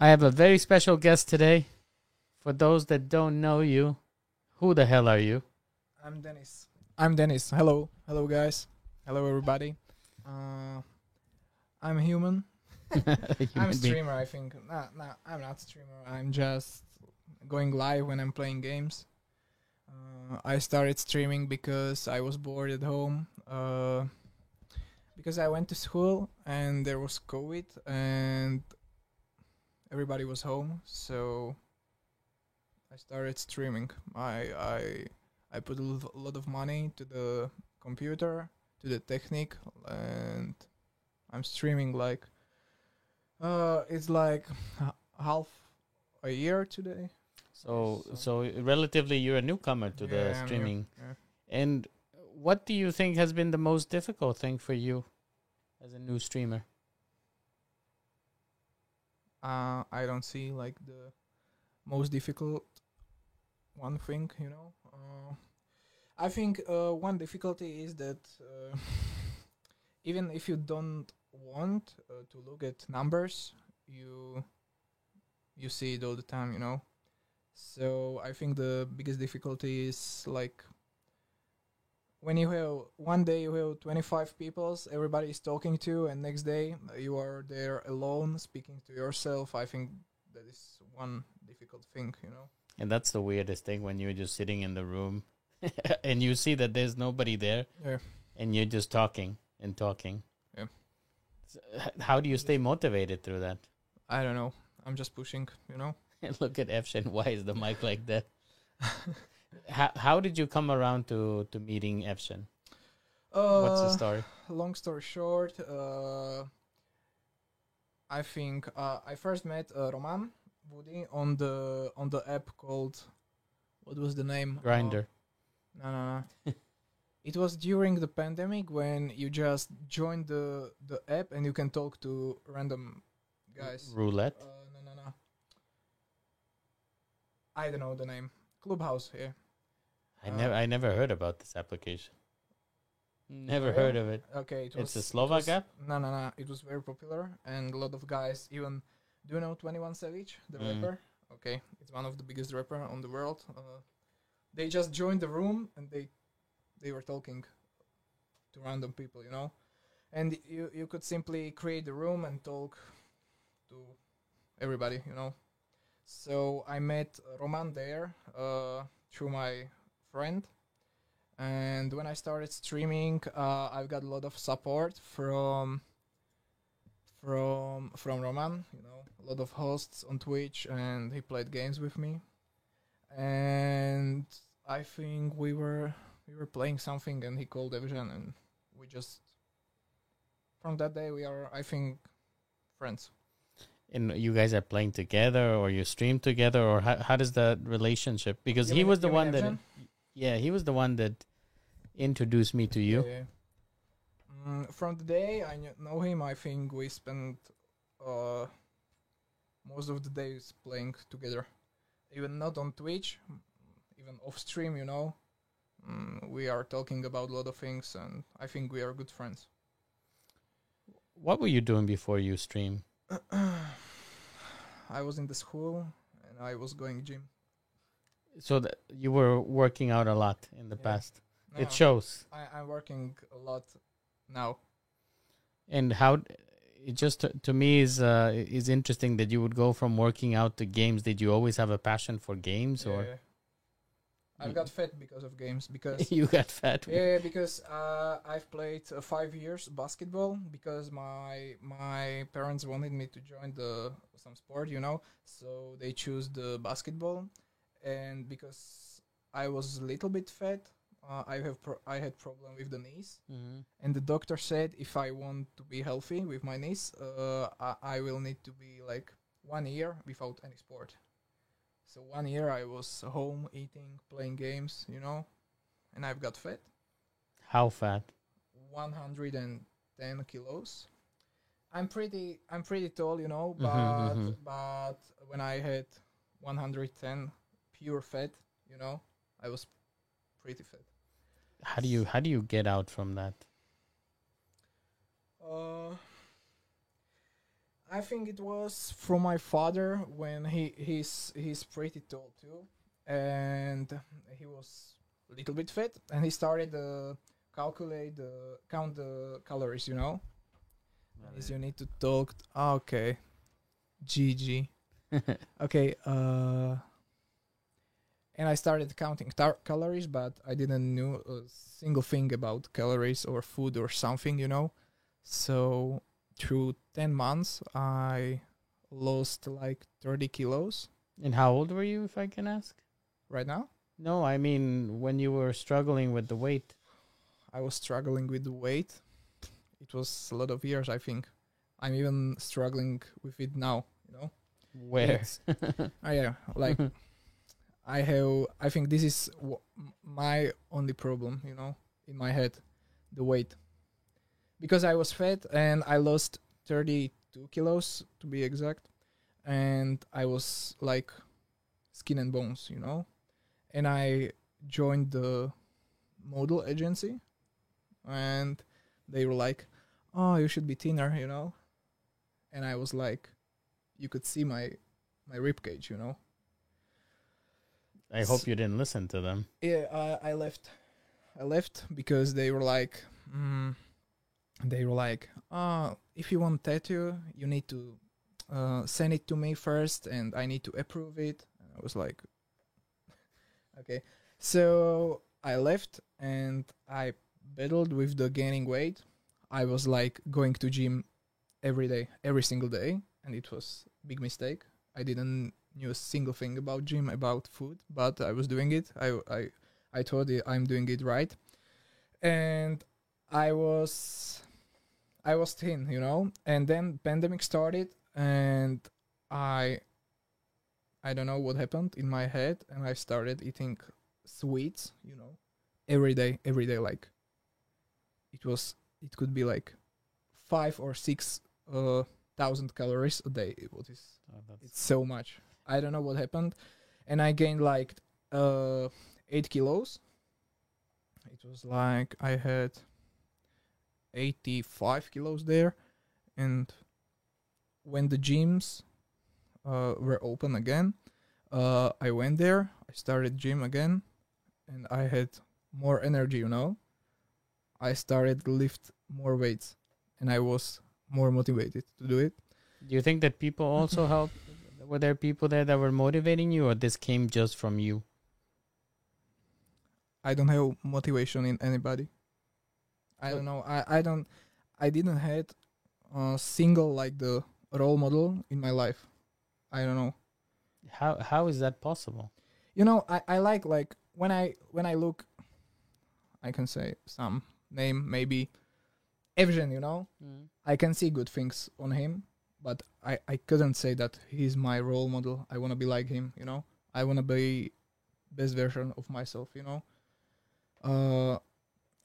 I have a very special guest today. For those that don't know you, who the hell are you? I'm Denis. I'm Denis. Hello. Hello, guys. Hello, everybody. Uh, I'm human. I'm a streamer, I think. Nah, nah, I'm not a streamer. I'm just going live when I'm playing games. Uh, I started streaming because I was bored at home. Uh, because I went to school and there was COVID and everybody was home, so I started streaming. I I I put a lot of money to the computer, to the technique, and I'm streaming like uh, it's like half a year today. So, So- so relatively, you're a newcomer to Yeah, the streaming. Yeah. And what do you think has been the most difficult thing for you as a new streamer? Uh, I don't see like the most difficult one thing, you know. Uh, I think uh, one difficulty is that uh, even if you don't want uh, to look at numbers, you you see it all the time, you know. So I think the biggest difficulty is like when you have one day you have 25 peoples everybody is talking to and next day you are there alone speaking to yourself i think that is one difficult thing you know And that's the weirdest thing when you're just sitting in the room and you see that there's nobody there yeah and you're just talking and talking. Yeah. So, how do you stay motivated through that? i don't know i'm just pushing you know Look at Efshin. Why is the mic like that? how, how did you come around to, to meeting Efshin? uh, What's the story? long story short uh i think uh, i first met uh, roman Woody on the on the app called what was the name Grindr. Uh, no no no it was during the pandemic when you just join the the app and you can talk to random guys Roulette. uh, no no no i don't know the name clubhouse yeah I never I never heard about this application. Never heard of it. okay it was It's a it Slovak was- app? No, no, no. It was very popular, and a lot of guys even. Do you know Twenty One Savage, the Mm. rapper? Okay, it's one of the biggest rapper on the world. Uh, they just joined the room and they they were talking to random people, you know, and you you could simply create the room and talk to everybody, you know. So I met Roman there uh, through my friend, and when I started streaming, uh, I've got a lot of support from from from Roman. You know, a lot of hosts on Twitch, and he played games with me. And I think we were we were playing something, and he called Evgen, and we just from that day we are, I think, friends. And you guys are playing together, or you stream together, or how how does that relationship? Because he mean- was the one that? Yeah, he was the one that introduced me to you. Yeah. Mm, from the day I kn- know him, I think we spent uh, most of the days playing together. Even not on Twitch, mm, even off stream, you know. Mm, we are talking about a lot of things, and I think we are good friends. What were you doing before you stream? I was in the school, and I was going gym. So that you were working out a lot in the Yeah. past. No, It shows. I, I'm working a lot now. And how it just to, to me is uh, is interesting that you would go from working out to games. Did you always have a passion for games, or Yeah. I've got fat because of games because you got fat? Yeah, because uh, I've played uh, five years basketball because my my parents wanted me to join the some sport, you know. So they choose the basketball, and because I was a little bit fat, uh, I have pro- I had problem with the knees, Mhm. and the doctor said if I want to be healthy with my knees, uh, I, I will need to be like one year without any sport. So one year I was home eating, playing games, you know, and I've got fat. How fat? 110 kilos. I'm pretty I'm pretty tall, you know, Mhm, but mhm. but when I had 110 pure fat, you know, I was pretty fat. How do you how do you get out from that? Uh I think it was from my father when he he's he's pretty tall too, and he was a little bit fat, and he started to calculate the count the calories. You know, is you need to talk. ah, okay, GG. Okay, uh, and I started counting tar- calories, but I didn't know a single thing about calories or food or something. You know, so through 10 months i lost like 30 kilos and how old were you, if I can ask? right now No, I mean when you were struggling with the weight. i was struggling with the weight it was a lot of years i think i'm even struggling with it now you know Where? Ah, yeah like i have i think this is w- my only problem you know in my head the weight. Because i was fat and i lost 32 kilos to be exact and i was like skin and bones you know? And i joined the model agency and they were like oh you should be thinner you know? And i was like you could see my my rib cage you know I hope you didn't listen to them. yeah I, I left. I left because they were like mm, they were like oh if you want tattoo you need to uh, send it to me first and i need to approve it. And i was like okay. So i left and i battled with the gaining weight. I was like going to gym every day every single day and it was big mistake. I didn't knew a single thing about gym about food but i was doing it i i I thought I'm doing it right, and I was I was thin, you know. And then pandemic started, and I I don't know what happened in my head, and I started eating sweets, you know, every day, every day. Like it was, it could be like five or six uh, thousand calories a day. What is Oh, it's so much. I don't know what happened, and I gained like uh eight kilos. It was like I had eighty five kilos there, and when the gyms uh were open again, uh I went there. I started gym again, and I had more energy. You know, I started lift more weights, and I was more motivated to do it. Do you think that people also helped? Were there people there that were motivating you, or this came just from you? I don't have motivation in anybody. I don't know. I, I don't. I didn't had a single like the role model in my life. I don't know. How how is that possible? You know, I, I like like when I when I look, I can say some name maybe, Evgen. You know, mm. I can see good things on him, but I I couldn't say that he's my role model. I wanna be like him. You know, I wanna be best version of myself. You know, uh,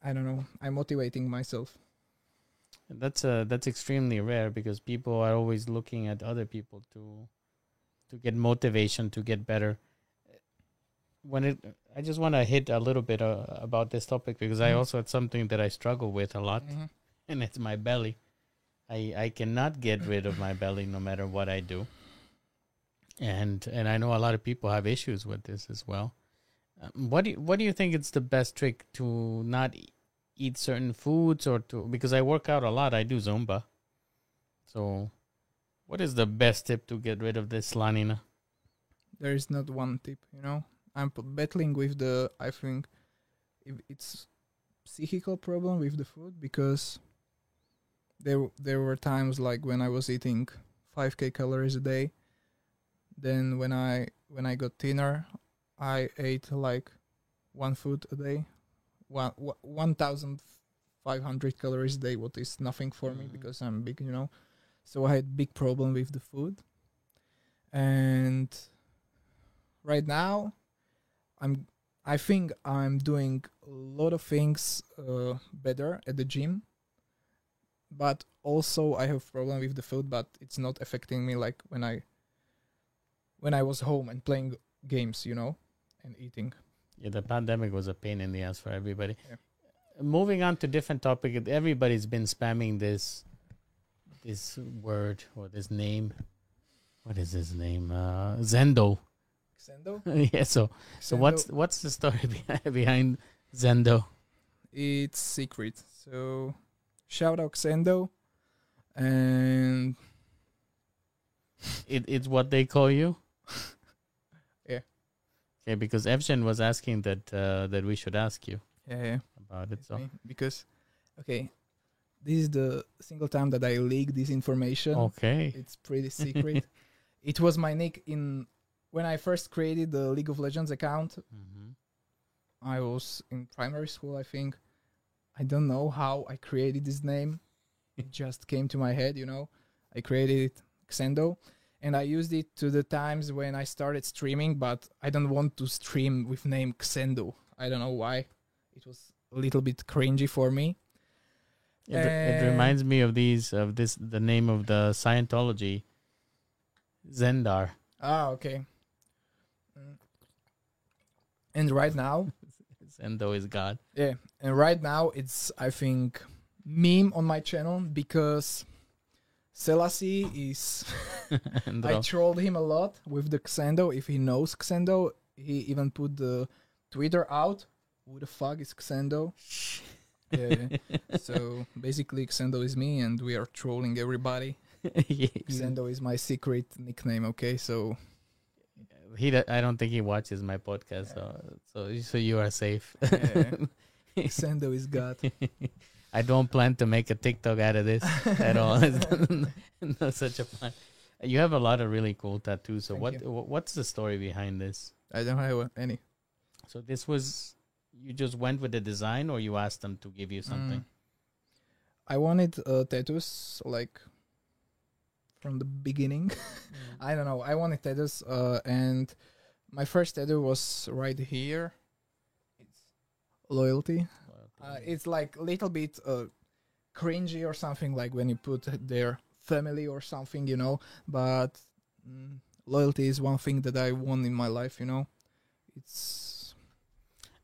I don't know. I'm motivating myself. That's uh that's extremely rare because people are always looking at other people to to get motivation to get better. When it, I just want to hit a little bit uh, about this topic because I Mhm. also had something that I struggle with a lot, Mhm. and it's my belly. I I cannot get rid of my belly no matter what I do. And and I know a lot of people have issues with this as well. Um, what do you, what do you think it's the best trick to not eat certain foods or to because I work out a lot, I do Zumba. So what is the best tip to get rid of this lanina? There is not one tip. You know, I'm battling with the. I think it's psychical problem with the food because there there were times like when I was eating 5k calories a day. Then when I when I got thinner, I ate like one food a day, one one thousand five hundred calories a day. What is nothing for me Mhm. because I'm big, you know. So I had big problem with the food, and right now, I'm I think I'm doing a lot of things uh, better at the gym, but also I have problem with the food, but it's not affecting me like when I when I was home and playing games, you know, and eating. Yeah, the pandemic was a pain in the ass for everybody. Yeah. Moving on to different topic, everybody's been spamming this this word or this name. What is his name? Uh, Zendo. Xendo. yeah. So so what's what's the story behind, behind Zendo? it's secret. So shout out Xendo, and It it's what they call you. Yeah. Okay, because Evgen was asking that uh, that we should ask you yeah, yeah. about it. So because okay, this is the single time that I leak this information. okay. It's pretty secret. it was my nick in when I first created the League of Legends account. hmm I was in primary school, I think. I don't know how I created this name. It just came to my head, you know. I created it Xendo and I used it to the times when I started streaming, but I don't want to stream with name Xendo. I don't know why. It was a little bit cringy for me. It, it reminds me of these of this the name of the Scientology. Zendar. Ah, okay. Mm. And right now, Zendo is God. Yeah, and right now it's I think meme on my channel because Selassie is I trolled him a lot with the Xendo. If he knows Xendo, he even put the Twitter out. Who the fuck is Xendo? yeah. So basically, Xendo is me, and we are trolling everybody. Yeah, Xendo is my secret nickname. Okay, so he I don't think he watches my podcast, so so so you are safe. Yeah. Xendo is God. I don't plan to make a TikTok out of this at all. It's not such a plan. You have a lot of really cool tattoos. So Thank what you. what's the story behind this? I don't have any. So this was you just went with the design, or you asked them to give you something? Mm. I wanted uh, tattoos like from the beginning. I don't know. I wanted tattoos, uh, and my first tattoo was right here. It's loyalty. Uh, it's like a little bit uh, cringy or something, like when you put their family or something, you know. But mm, loyalty is one thing that I want in my life, you know. It's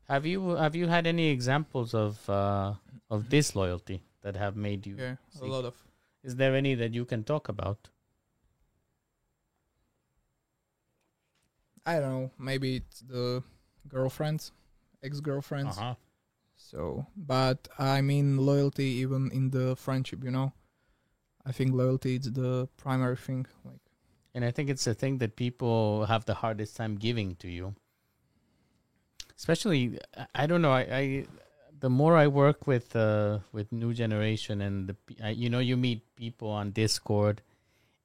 Have you have you had any examples of uh, of disloyalty that have made you? yeah, a lot of. Is there any that you can talk about? I don't know. Maybe it's the girlfriends, ex-girlfriends. Uh-huh. So, but I mean loyalty even in the friendship, you know. I think loyalty is the primary thing. Like, And I think it's a thing that people have the hardest time giving to you. Especially, I- I don't know. I, I the more I work with uh, with new generation and the I, you know you meet people on Discord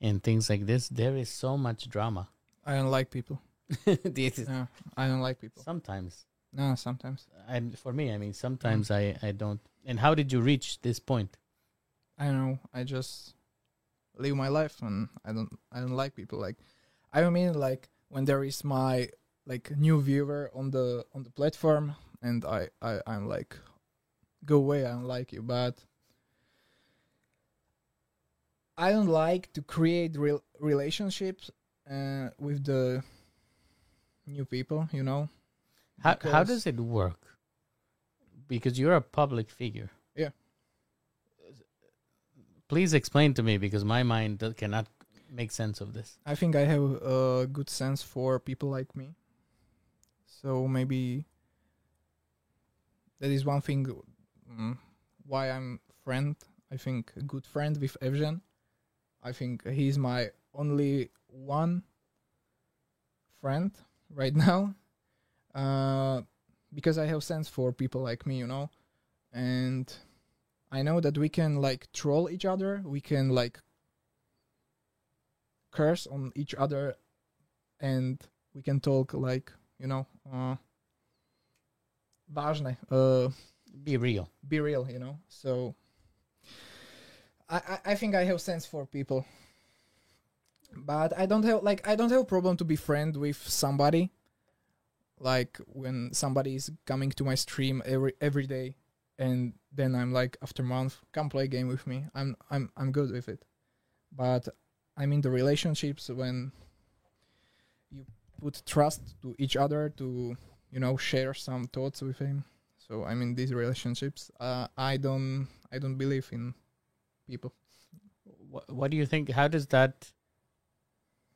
and things like this. There is so much drama. I don't like people. Yeah, I don't like people. sometimes, No, sometimes and for me, I mean, sometimes I I don't. And how did you reach this point? I don't know. I just live my life, and I don't. I don't like people. Like, I mean, like when there is my like new viewer on the on the platform, and I I I'm like, go away. I don't like you, but. I don't like to create real relationships uh, with the new people, you know. How how does it work? Because you're a public figure. Yeah. Please explain to me because my mind cannot make sense of this. I think I have a good sense for people like me. So maybe that is one thing mm, why I'm friend. I think a good friend with Evgen. I think he's my only one friend right now. Uh, because I have sense for people like me, you know, and I know that we can like troll each other. We can like curse on each other and we can talk like you know uh vážne, uh Be real. be real you know? So I, I i think i have sense for people. But i don't have like i don't have a problem to be friend with somebody like when somebody is coming to my stream every every day and then i'm like after a month come play game with me. I'm i'm i'm good with it. But I mean the relationships when you put trust to each other to you know share some thoughts with him so i mean these relationships uh, i don't i don't believe in people what, what do you think? How does that,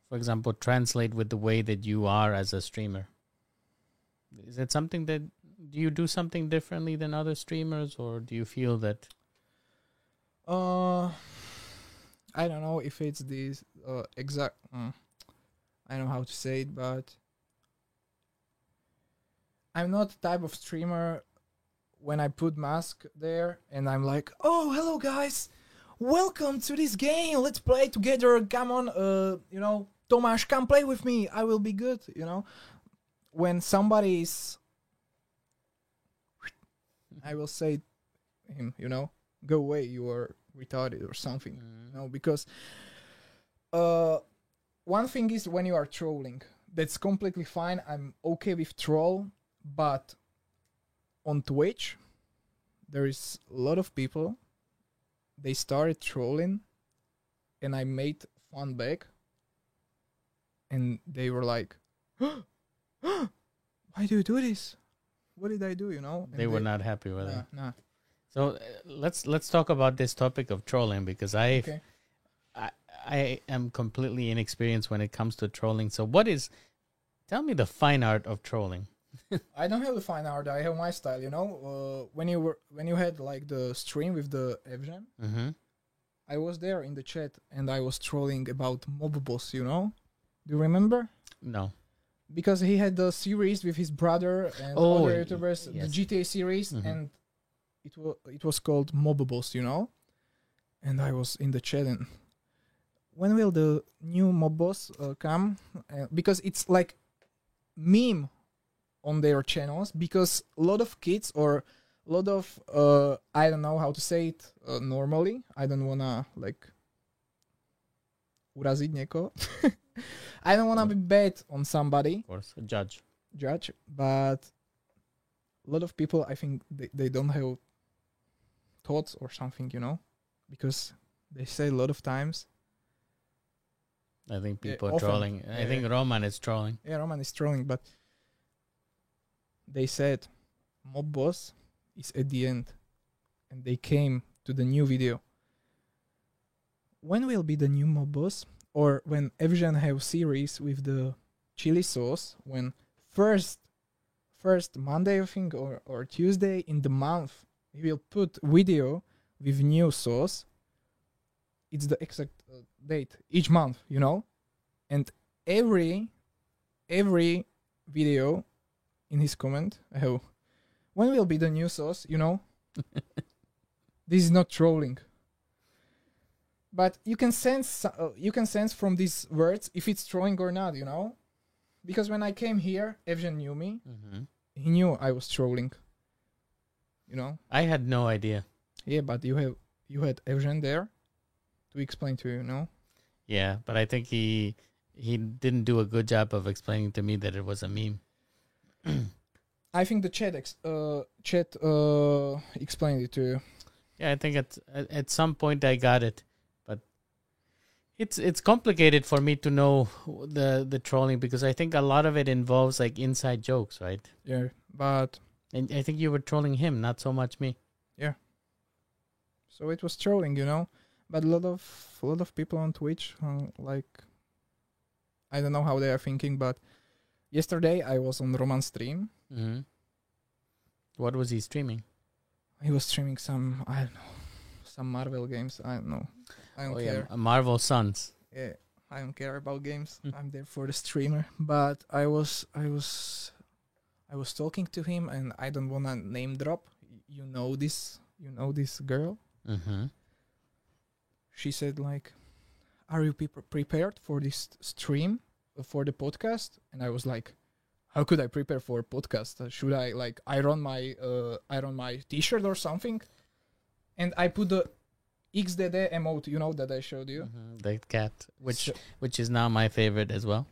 for example, translate with the way that you are as a streamer? Is it something that do you do something differently than other streamers, or do you feel that? Uh, I don't know if it's this uh, exact. Uh, I don't know how to say it, but I'm not the type of streamer when I put mask there and I'm like, oh, hello guys, welcome to this game. Let's play together. Come on, uh, you know, Tomasz, come play with me. I will be good. You know, when somebody is, I will say, him, you know, go away. You are retarded or something. You know, because, uh, one thing is when you are trolling, that's completely fine. I'm okay with troll, but on Twitch, there is a lot of people. They started trolling, and I made fun back, and they were like, "Why do you do this? What did I do?" You know? They And were not happy with Nah, it. nah. So uh, let's let's talk about this topic of trolling because I Okay. I I am completely inexperienced when it comes to trolling. So what is? Tell me the fine art of trolling. I don't have the fine art. I have my style. You know, uh, when you were when you had like the stream with the Evgen, Mm-hmm. I was there in the chat and I was trolling about Mob Boss. You know, do you remember? No. because he had the series with his brother and Oh, other YouTubers, the. GTA series, Mhm. and it was it was called Mob Boss, you know. And I was in the chat and when will the new Mob Boss uh, come? Uh, because it's like meme on their channels because a lot of kids or a lot of uh, I don't know how to say it uh, normally. I don't wanna like uraziť niekoho. I don't wanna be bad on somebody Of course, a judge. judge, but a lot of people, I think, they, they don't have thoughts or something, you know, because they say a lot of times, I think Yeah, people are often. trolling. I Yeah, think. Roman is trolling. yeah, Roman is trolling, but they said Mob Boss is at the end, and they came to the new video. When will be the new Mob Boss? Or when Evgen have series with the chili sauce? When first, first Monday I think, or or Tuesday in the month, he will put video with new sauce. It's the exact uh, date each month, you know, and every every video in his comment. Have when will be the new sauce you know? This is not trolling. But you can sense uh, you can sense from these words if it's trolling or not you know? Because when i came here evgen knew me. Hmm he knew i was trolling. You know? I had no idea. yeah but you have you had evgen there to explain to you, you know Yeah, but I think he he didn't do a good job of explaining to me that it was a meme. I think the chat ex- uh chat uh explained it to you Yeah, I think at at some point I got it, but it's it's complicated for me to know the the trolling because I think a lot of it involves like inside jokes, right? yeah but And I think you were trolling him, not so much me. Yeah. So it was trolling, you know. But a lot of a lot of people on Twitch, uh, like, I don't know how they are thinking, but yesterday I was on Roman stream. hmm What was he streaming? He was streaming some I don't know, some Marvel games. I don't know. I don't Oh care. yeah, Marvel Suns. Yeah, I don't care about games. Hmm. I'm there for the streamer. But I was I was I was talking to him, and I don't wanna name drop. You know this. You know this girl. Mm-hmm. she said like are you pe- prepared for this stream for the podcast and i was like how could i prepare for a podcast? Uh, should i like iron my uh, iron my t-shirt or something? And i put the xdd emote you know that i showed you. Mm-hmm. The cat, which So- which is now my favorite as well.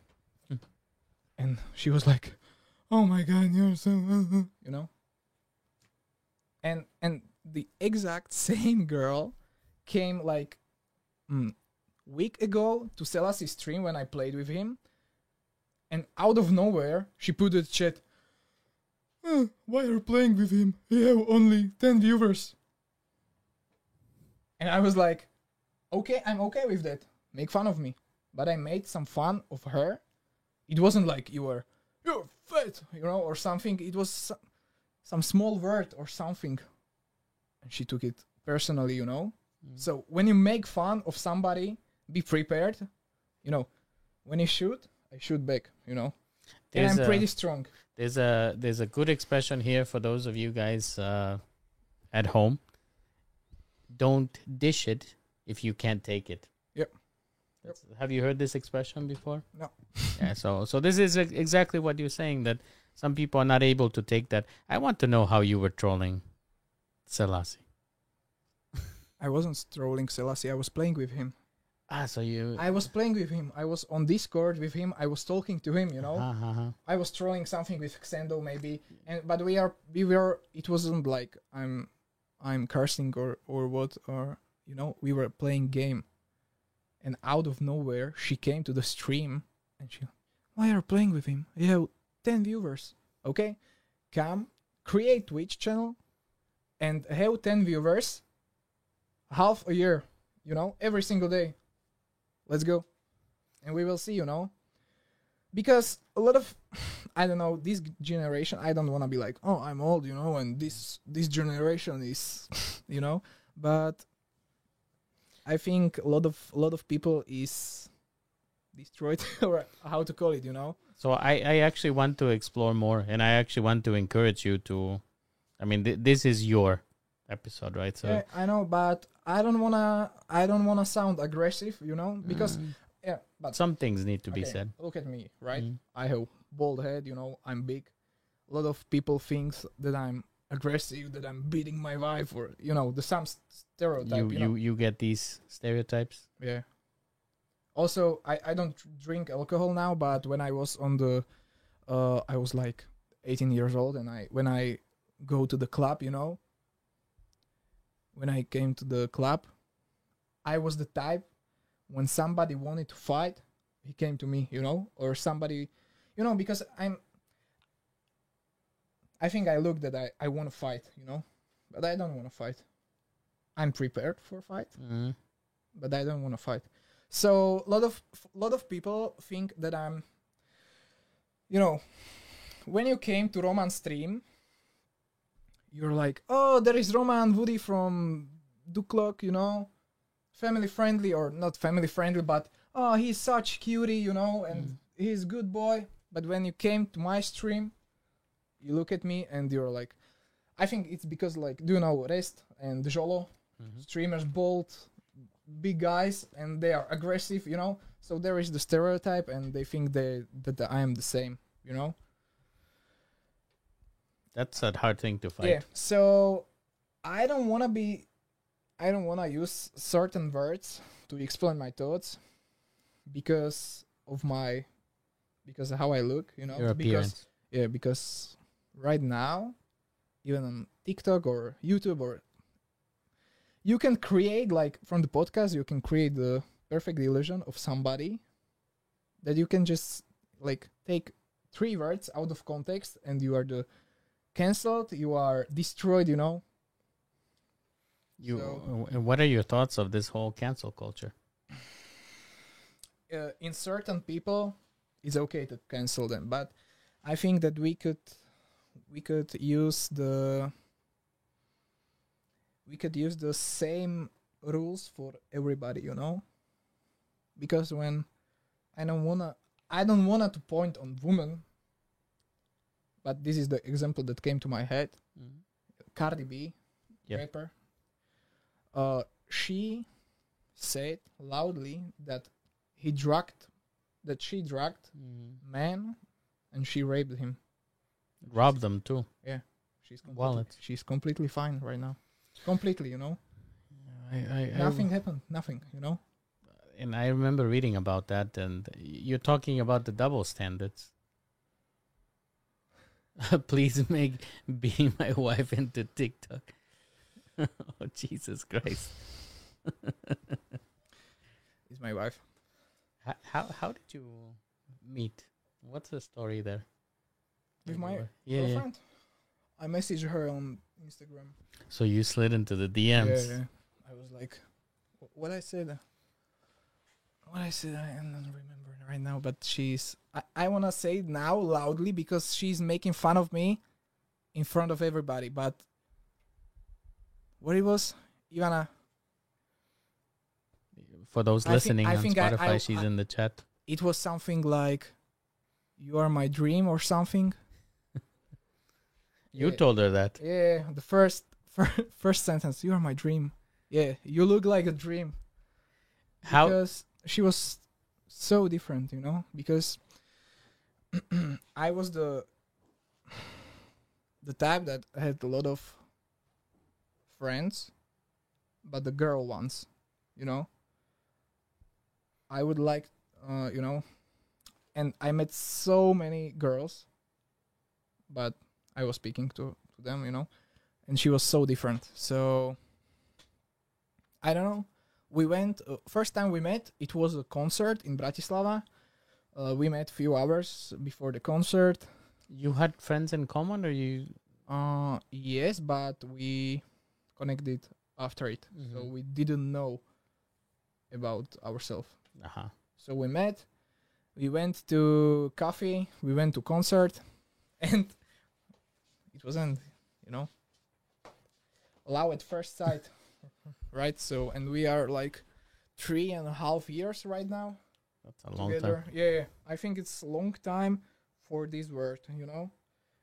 and she was like oh my god you're so you know? And and the exact same girl came like mm, week ago to Selassie stream when I played with him and out of nowhere she put a chat "Uh, why are you playing with him he have only 10 viewers and I was like okay, I'm okay with that. Make fun of me. But I made some fun of her. It wasn't like you were, you're fat, you know, or something. It was some, some small word or something. And she took it personally, you know. So when you make fun of somebody, be prepared. You know, when you shoot, I shoot back, you know. And I'm a- pretty strong. There's a there's a good expression here for those of you guys uh, at home. Don't dish it if you can't take it. Yep. That's, have you heard this expression before? No. yeah. So so this is exactly what you're saying that some people are not able to take that. I want to know how you were trolling Selassie. I wasn't trolling Selassie. I was playing with him. Ah, so you. I was playing with him. I was on Discord with him. I was talking to him. You know, Uh-huh, uh-huh. I was trolling something with Xendo maybe. And but we are we were. It wasn't like I'm I'm cursing or or what or you know we were playing game. And out of nowhere, she came to the stream, and she, why are you playing with him? You have ten viewers. Okay, come create Twitch channel, and have ten viewers. Half a year, you know, every single day. Let's go, and we will see. You know, because a lot of I don't know this generation. I don't want to be like, oh, I'm old, you know, and this this generation is, you know, but I think a lot of a lot of people is destroyed or how to call it, you know. So I, I actually want to explore more, and I actually want to encourage you to. I mean, th- this is your episode, right? So yeah, I know, but I don't wanna I don't wanna sound aggressive, you know, because Mm. yeah, but some things need to be said. Look at me, right? Mm. I have bald head, you know, I'm big. A lot of people think that I'm aggressive, that I'm beating my wife, or you know, the some stereotype. You You, you you get these stereotypes. Yeah. Also, I I don't drink alcohol now, but when I was on the, uh, I was like 18 years old, and I when I go to the club, you know. When I came to the club, I was the type when somebody wanted to fight, he came to me, you know, or somebody, you know, because I'm. I think I look that I I want to fight, you know, but I don't want to fight. I'm prepared for a fight Mm. but I don't want to fight. So a lot of lot of people think that I'm, you know, when you came to Roman stream, you're like, oh, there is Roman Woody from Duklok, you know, family friendly or not family friendly, but oh, he's such cutie, you know, and he's good boy. But when you came to my stream, you look at me and you're like, I think it's because like, do you know Rest and Jolo? Mhm. streamers bold big guys and they are aggressive you know so there is the stereotype and they think they that i am the same you know That's a hard thing to fight. yeah so i don't want to be i don't want to use certain words to explain my thoughts because of my because of how i look you know Your because appearance. yeah because right now even on tiktok or youtube or you can create like from the podcast you can create the perfect illusion of somebody that you can just like take three words out of context and you are the cancelled you are destroyed you know You. So- and what are your thoughts of this whole cancel culture? uh, in certain people it's okay to cancel them but i think that we could we could use the we could use the same rules for everybody you know because when i don't wanna i don't wanna to point on women but this is the example that came to my head cardi b Yep. rapper uh she said loudly that he drugged that she drugged man and she raped him Rob them too. Yeah, she's completely, Wallets. she's completely fine right now completely you know I, I, I- nothing happened nothing you know and I remember reading about that, and you're talking about the double standards. Please make being my wife into TikTok. oh Jesus Christ! is my wife How, how how did you meet? What's the story there? with my yeah, yeah. girlfriend i messaged her on instagram So you slid into the DMs. yeah, yeah. i was like what I said. What I said, I don't remember right now. But she's. I, I wanna say it now loudly because she's making fun of me in front of everybody. But what it was, Ivana. For those I listening I on think Spotify, I- she's I- in the chat. It was something like, "You are my dream" or something. You Yeah. told her that. Yeah, the first fir- first sentence. You are my dream. Yeah, you look like a dream. How because she was so different, you know. Because I was the the type that had a lot of friends, but the girl ones, you know. I would like, uh, you know, and I met so many girls, but I was speaking to, to them, you know, and she was so different. So I don't know we went uh, first time we met it was a concert in bratislava uh, we met few hours before the concert you had friends in common, or you? uh yes but we connected after it so Mhm. we didn't know about ourselves Uh-huh. so we met we went to coffee we went to concert and it wasn't you know love at first sight right? So and we are like three and a half years right now That's a long together. time. yeah, yeah. I think it's long time for this word you know?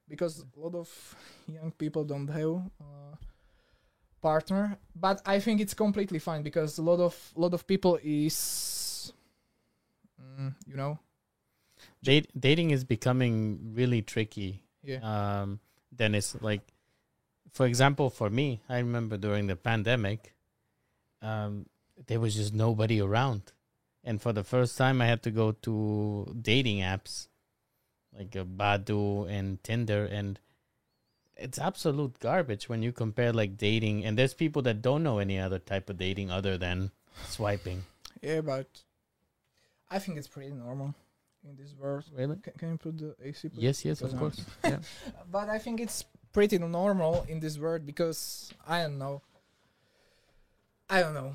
Because a lot of young people don't have uh, partner but i think it's completely fine because a lot of lot of people is mm, you know? Date, dating is becoming really tricky. yeah. Um, Denis, like, for example, for me, I remember during the pandemic, um, there was just nobody around, and for the first time, I had to go to dating apps like uh, Badoo and Tinder, and it's absolute garbage when you compare like dating. And there's people that don't know any other type of dating other than swiping. yeah but i think it's pretty normal in this world Really? can, can you put the ac please? Yes, yes, of Because I'm- course. Yeah. but I think it's pretty normal in this world because I don't know. I don't know.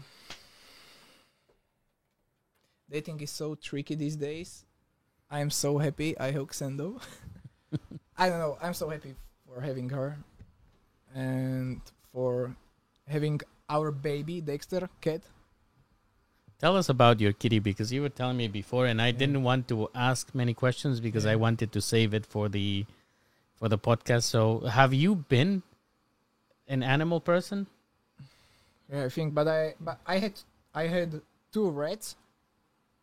Dating is so tricky these days. I am so happy I hook Sendo. I don't know. I'm so happy for having her and for having our baby Dexter cat. Tell us about your kitty because you were telling me before, and I Yeah. didn't want to ask many questions because I wanted to save it for the for the podcast. So, have you been an animal person? Yeah, I think. But I but I had I had two rats,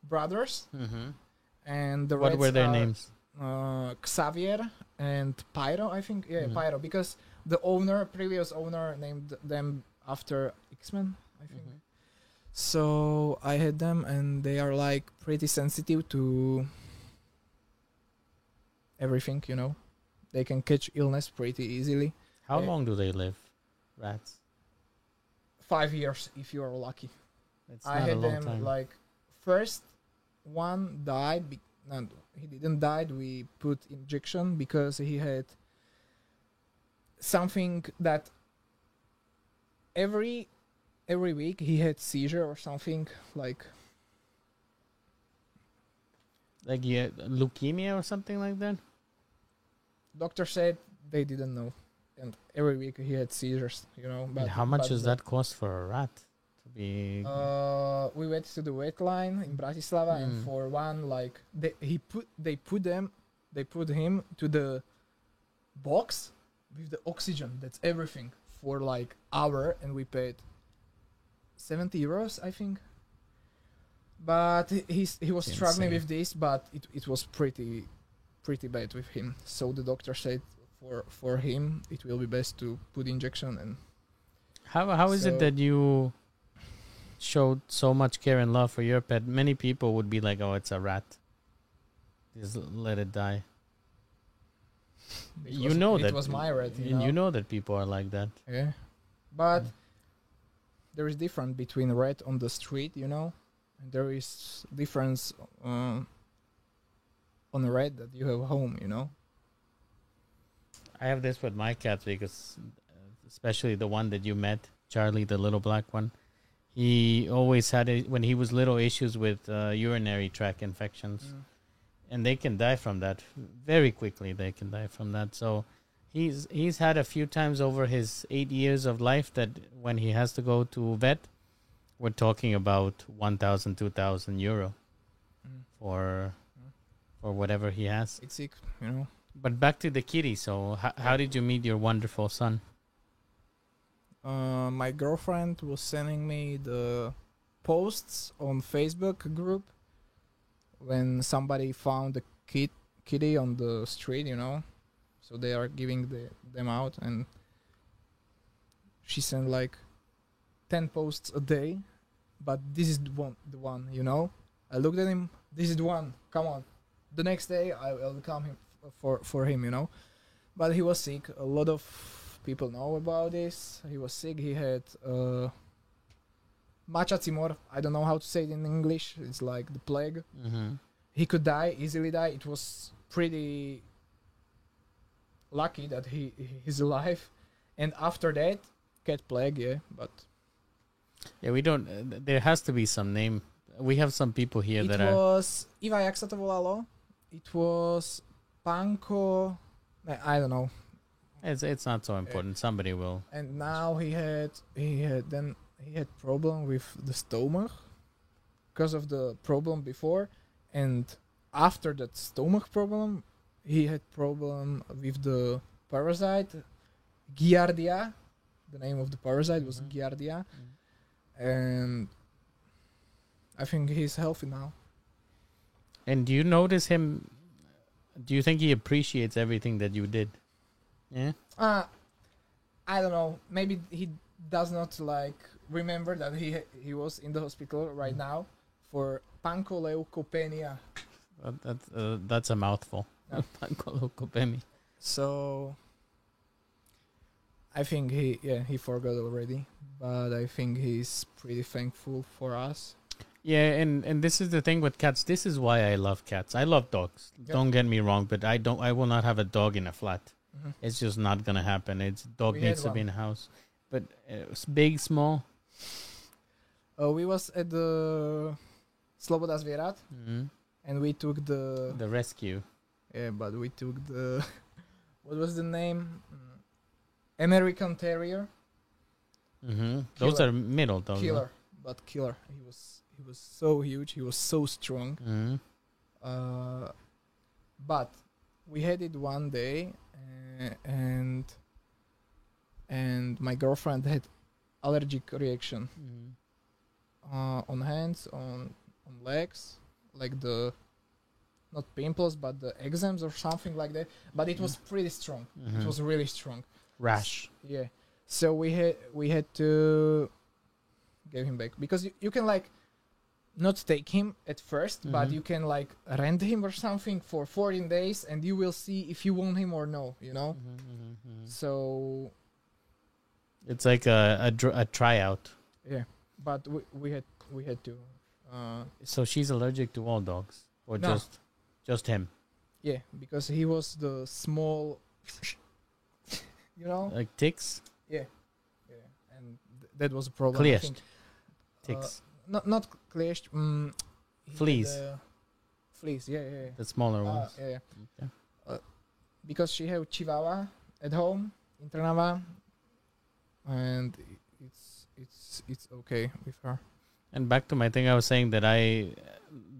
brothers, Mm-hmm. and the What were their are- names? uh, Xavier and Pyro, I think. Yeah, Mhm. Pyro, because the owner, previous owner, named them after X Men, I think. Mhm. So I had them, and they are like pretty sensitive to everything. You know, they can catch illness pretty easily. How long do they live? Rats. Five years if you are lucky. It's I had them time. like first one died. Be- no, he didn't die. We put injection because he had something that every every week he had seizure or something like like yeah, leukemia or something like that. doctor said they didn't know and every week he had seizures you know And how much but does that cost for a rat to be? Uh, we went to the wet line in Bratislava, and Mm. for one, like they he put they put them, they put him to the box with the oxygen. That's everything for like hour, and we paid seventy euros, I think. But he he's, he was struggling with this, but it it was pretty pretty bad with him. So the doctor said for for him it will be best to put injection and How how is it that you showed so much care and love for your pet? Many people would be like, "Oh, it's a rat. Just let it die." it you was- know it that was my rat. and you know that people are like that. Yeah, but Mm. there is difference between rat on the street, you know, and there is difference uh, on a rat that you have home, you know. I have this with my cats because, especially the one that you met, Charlie, the little black one, he always had a, when he was little issues with uh, urinary tract infections, Mm. and they can die from that very quickly. They can die from that. So he's he's had a few times over his eight years of life that when he has to go to vet, we're talking about 1,000, 2,000 euro Mm. for Mm. for whatever he has. It's sick, you know. But back to the kitty. So how, how did you meet your wonderful son? Uh, my girlfriend was sending me the posts on Facebook group when somebody found a kid kitty on the street, you know. So they are giving the, them out, and she sent like ten posts a day. But this is the one, the one, you know. I looked at him. This is the one. Come on. The next day I will come him for for him, you know. But he was sick. A lot of people know about this. He was sick. He had uh, mačací mor. I don't know how to say it in English. It's like the plague. Mm-hmm. He could die easily. Die. It was pretty lucky that he he's alive. And after that, cat plague. Yeah, but Yeah, we don't. Uh, there has to be some name. We have some people here it that are. was Iva, jak sa to volalo? It was Panko. Eh, I don't know. It's it's not so important. Eh, Somebody will. and now he had he had then he had problem with the stomach because of the problem before and after that stomach problem he had problem with the parasite giardia the name of the parasite was Mhm. giardia mm-hmm. and i think he's healthy now And do you notice him? Do you think he appreciates everything that you did? Yeah. uh i don't know maybe he does not like remember that he he was in the hospital right Mm. now for pancoleukopenia That, that, uh, that's a mouthful. Yeah. Pancolocopemi. so i think he yeah he forgot already but i think he's pretty thankful for us Yeah, and and this is the thing with cats. This is why I love cats. I love dogs. Yep. Don't get me wrong, but I don't. I will not have a dog in a flat. Mhm. It's just not gonna happen. It's dog We needs to be in a house. But uh, s- big, small. uh, we was at the sloboda zvierat hmm and we took the The rescue. yeah but we took the what was the name Mm, american terrier hmm Those are middle dogs. killer but killer he was he was so huge he was so strong. Hmm uh, but we had it one day uh, and and my girlfriend had allergic reaction. Hmm uh, on hands on on legs like the not pimples but the exams or something like that. But it was pretty strong. It Mhm. was really strong. Rash. yeah. So we had we had to give him back. Because you, you can like not take him at 1st but Mhm. you can like rent him or something for 14 days and you will see if you want him or no you know Mhm, mhm, mhm. so It's like a a, dr- a tryout. yeah but we, we had we had to uh So she's allergic to all dogs, or No. just just him, yeah because he was the small you know like ticks, yeah yeah, and th- that was a problem I Klesht. think. Not not klesht mm, Fleas. uh, fleas yeah yeah, yeah. the smaller Ah, ones. yeah, yeah. Okay. because she have Chihuahua at home in Trnava, and it's it's it's okay with her. And back to my thing, I was saying that I,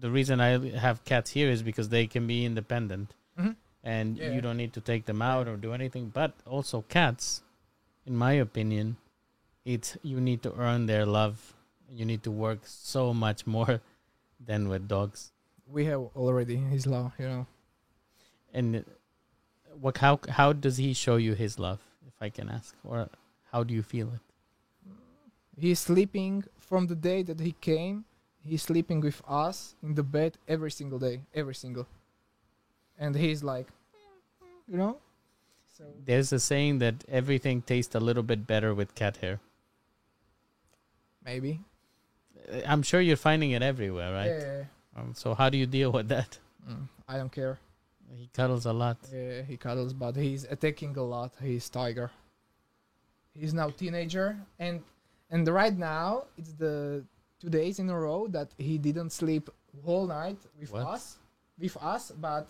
the reason I have cats here is because they can be independent, Mhm. and Yeah. you don't need to take them out or do anything. But also cats, in my opinion, it's you need to earn their love. You need to work so much more than with dogs. We have already his love, you know. And uh, what? How how does he show you his love, if I can ask, or how do you feel it? He's sleeping from the day that he came. He's sleeping with us in the bed every single day, every single. And he's like, you know. So There's a saying that everything tastes a little bit better with cat hair. maybe. I'm sure you're finding it everywhere, right? Yeah, yeah, Um, so how do you deal with that? Mm, I don't care. He cuddles a lot. Yeah, he cuddles, but he's attacking a lot. He's tiger. He's now teenager, and And right now it's the two days in a row that he didn't sleep whole night with What? us, with us, but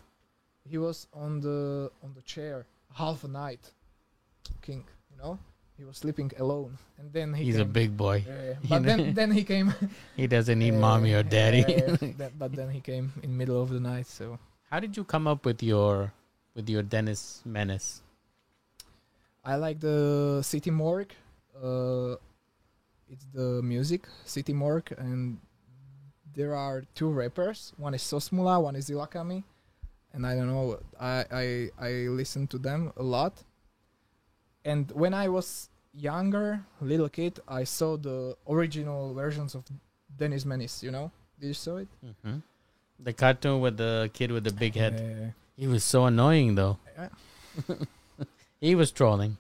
he was on the on the chair half a night, king. You know, he was sleeping alone, and then he He's a big boy. Yeah. But then then he came. He doesn't need Yeah, mommy or daddy. yeah, yeah. That- but then he came in middle of the night, so How did you come up with your with your Dennis Menace? I like the City Morgue. Uh, it's the music City Morgue, and there are two rappers. One is Sosmula, one is ZillaKami, and I don't know. I I I listen to them a lot. And when I was younger, little kid, I saw the original versions of Dennis Menace. You know, did you saw it? hmm The cartoon with the kid with the big head. Uh, He was so annoying though. Yeah. he was trolling.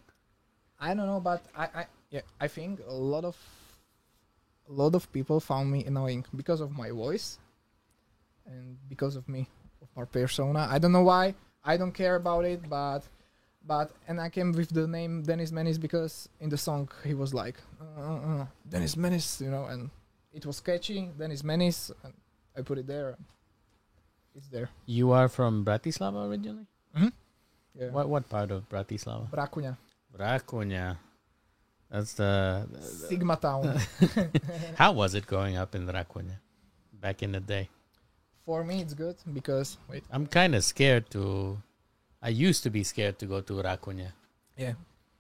I don't know, but I, I yeah, I think a lot of a lot of people found me annoying because of my voice and because of me, of my persona. I don't know why. I don't care about it, but but and I came with the name Dennis Menis because in the song he was like uh, uh, uh, Dennis Menis, you know, and it was catchy. Dennis Menis, and I put it there. It's there. You are from Bratislava originally. Yeah. What what part of Bratislava? Vrakuňa. Rakunya. That's the. Sigma Town. How was it growing up in Rakunya back in the day? For me, it's good because wait. I'm kind of scared to. I used to be scared to go to Rakunya. Yeah.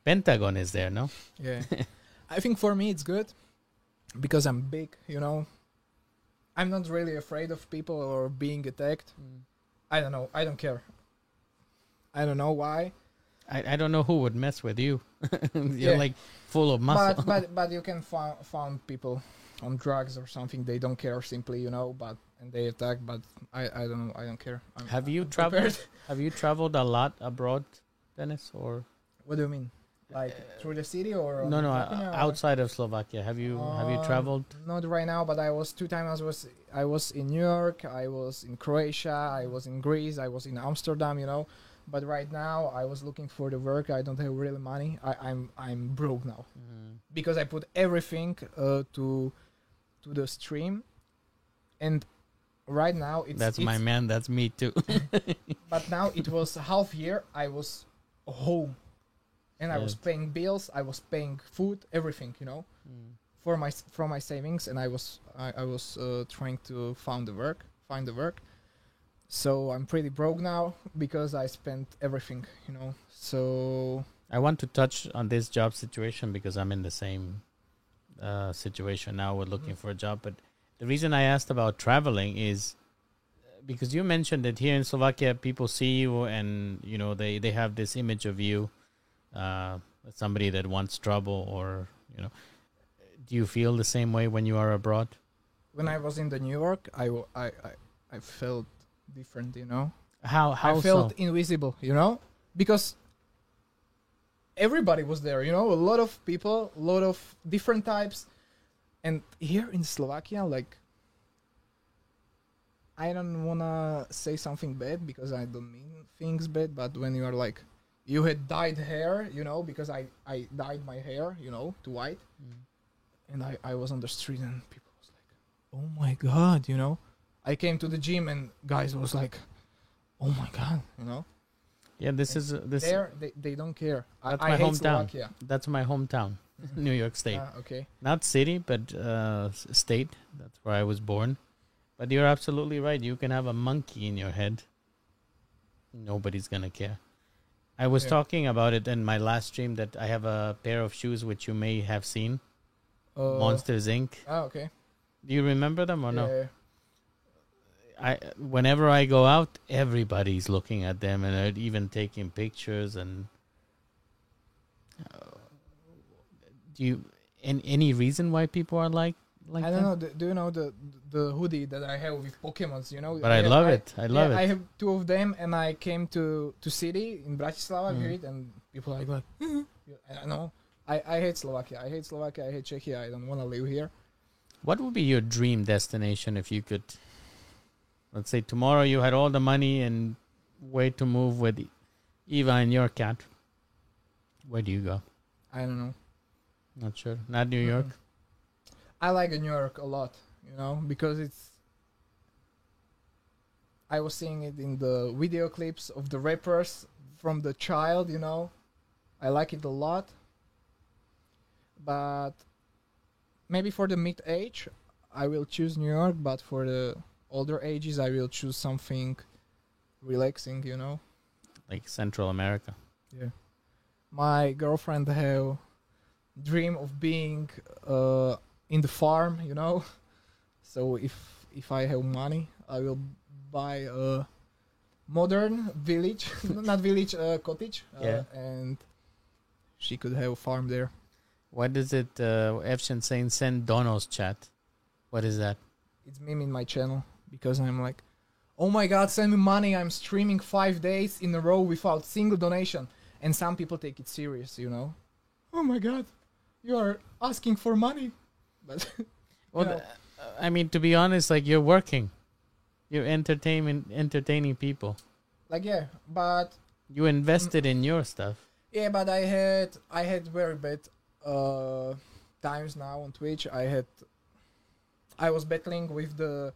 Pentagon is there, no? Yeah. I think for me it's good because I'm big, you know. I'm not really afraid of people or being attacked. Mm. I don't know. I don't care. I don't know why. I, I don't know who would mess with you. You're Yeah. like full of muscle. But but but you can find found people on drugs or something. They don't care simply, you know, but and they attack, but I I don't know. I don't care. I'm, Have you I'm traveled? prepared. Have you traveled a lot abroad, Denis? Or What do you mean? Like through the city or no, no, uh, outside of Slovakia? Have you have you Um, traveled? Not right now, but I was two times. I was I was in New York. I was in Croatia. I was in Greece. I was in Amsterdam. You know, but right now I was looking for the work. I don't have really money. I, I'm I'm broke now Mm. because I put everything uh, to to the stream, and right now it's That's my man. That's me too. But now it was half year. I was home, and I was paying bills. I was paying food, everything. You know Mm. for my from my savings and I was I, I was uh, trying to find the work find the work so I'm pretty broke now because I spent everything you know so I want to touch on this job situation because I'm in the same uh, situation now with looking Mhm. for a job. But the reason I asked about traveling is uh, because you mentioned that here in Slovakia, people see you and you know they they have this image of you, uh, somebody that wants trouble or you know. Do you feel the same way when you are abroad? when I was in the New York I I I felt different you know How how I felt so? invisible you know because everybody was there you know a lot of people a lot of different types and here in Slovakia like I don't wanna say something bad because I don't mean things bad but when you are like you had dyed hair you know because I I dyed my hair you know to white Mm. and I, I was on the street and people was like oh my god you know I came to the gym and guys was like oh my god you know Yeah, this is uh, this. there they, they don't care I, That's I my hate hometown. Slovakia That's my hometown, New York State. Ah, okay. Not city but uh, state. That's where i was born. But you're absolutely right. You can have a monkey in your head. Nobody's gonna care. I was Yeah. talking about it in my last stream that i have a pair of shoes which you may have seen. Uh, monsters inc. ah okay. Do you remember them or no? I whenever i go out everybody's looking at them and even taking pictures and uh, do you any, any reason why people are like like I don't know. Do, do you know the the hoodie that I have with Pokemons? You know, But I have- love it. I love yeah, I have two of them, and I came to to city in Bratislava, Mm. it, and people are like, "Mhm." I don't know. I, I hate Slovakia. I hate Slovakia. I hate Czechia. I don't want to live here. What would be your dream destination if you could? Let's say tomorrow you had all the money and way to move with Eva and your cat. Where do you go? I don't know. Not sure. Not New uh-huh. York. Mm-mm. I like New York a lot, you know, because it's. I was seeing it in the video clips of the rappers from the child, you know. I like it a lot. But maybe for the mid age, I will choose New York, but for the older ages, I will choose something relaxing, you know. Like Central America. Yeah. My girlfriend have dream of being uh, in the farm, you know. So if if I have money, I will buy a modern village, not village, uh, cottage, uh, Yeah. and she could have a farm there. What is it? Uh, saying send Donos chat. What is that? It's meme in my channel because I'm like, oh my god, send me money! I'm streaming five days in a row without single donation, and some people take it serious, you know. Oh my god, you are asking for money, but Well, know. I mean, to be honest, like you're working, you're entertainment, entertaining people. like yeah, but You invested in your stuff. Yeah, but I had I had very bad uh times now on Twitch. I had I was battling with the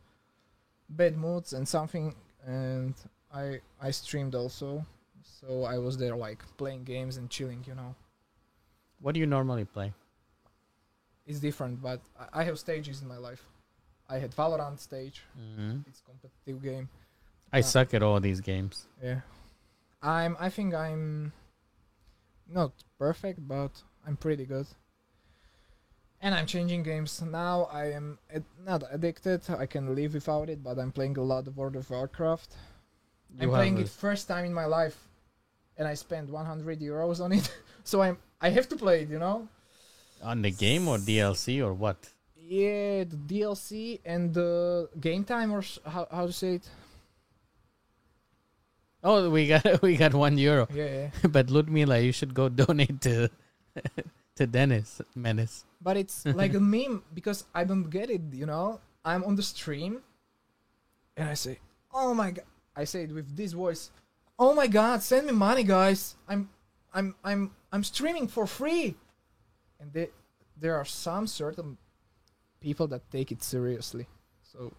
bad moods and something and I I streamed also. So I was there like playing games and chilling, you know. What do you normally play? It's different, but I- have stages in my life. I had Valorant stage. hmm It's competitive game. I Uh, suck at all these games. Yeah. I'm I think I'm not perfect, but I'm pretty good. And I'm changing games. Now I am ad- not addicted. I can live without it, but I'm playing a lot of World of Warcraft. I'm You playing have it first time in my life and I spent 100 euros on it. so I'm I have to play it, you know? on the game or DLC or what? Yeah, the DLC and the game time or how how to say it? Oh, we got we got one euro. Yeah, yeah. but Ludmila, you should go donate to to Dennis Menace. but it's like a meme because I don't get it, you know. I'm on the stream and I say, "Oh my god." I say it with this voice. "Oh my god, send me money, guys. I'm I'm I'm I'm streaming for free." And they, there are some certain people that take it seriously. So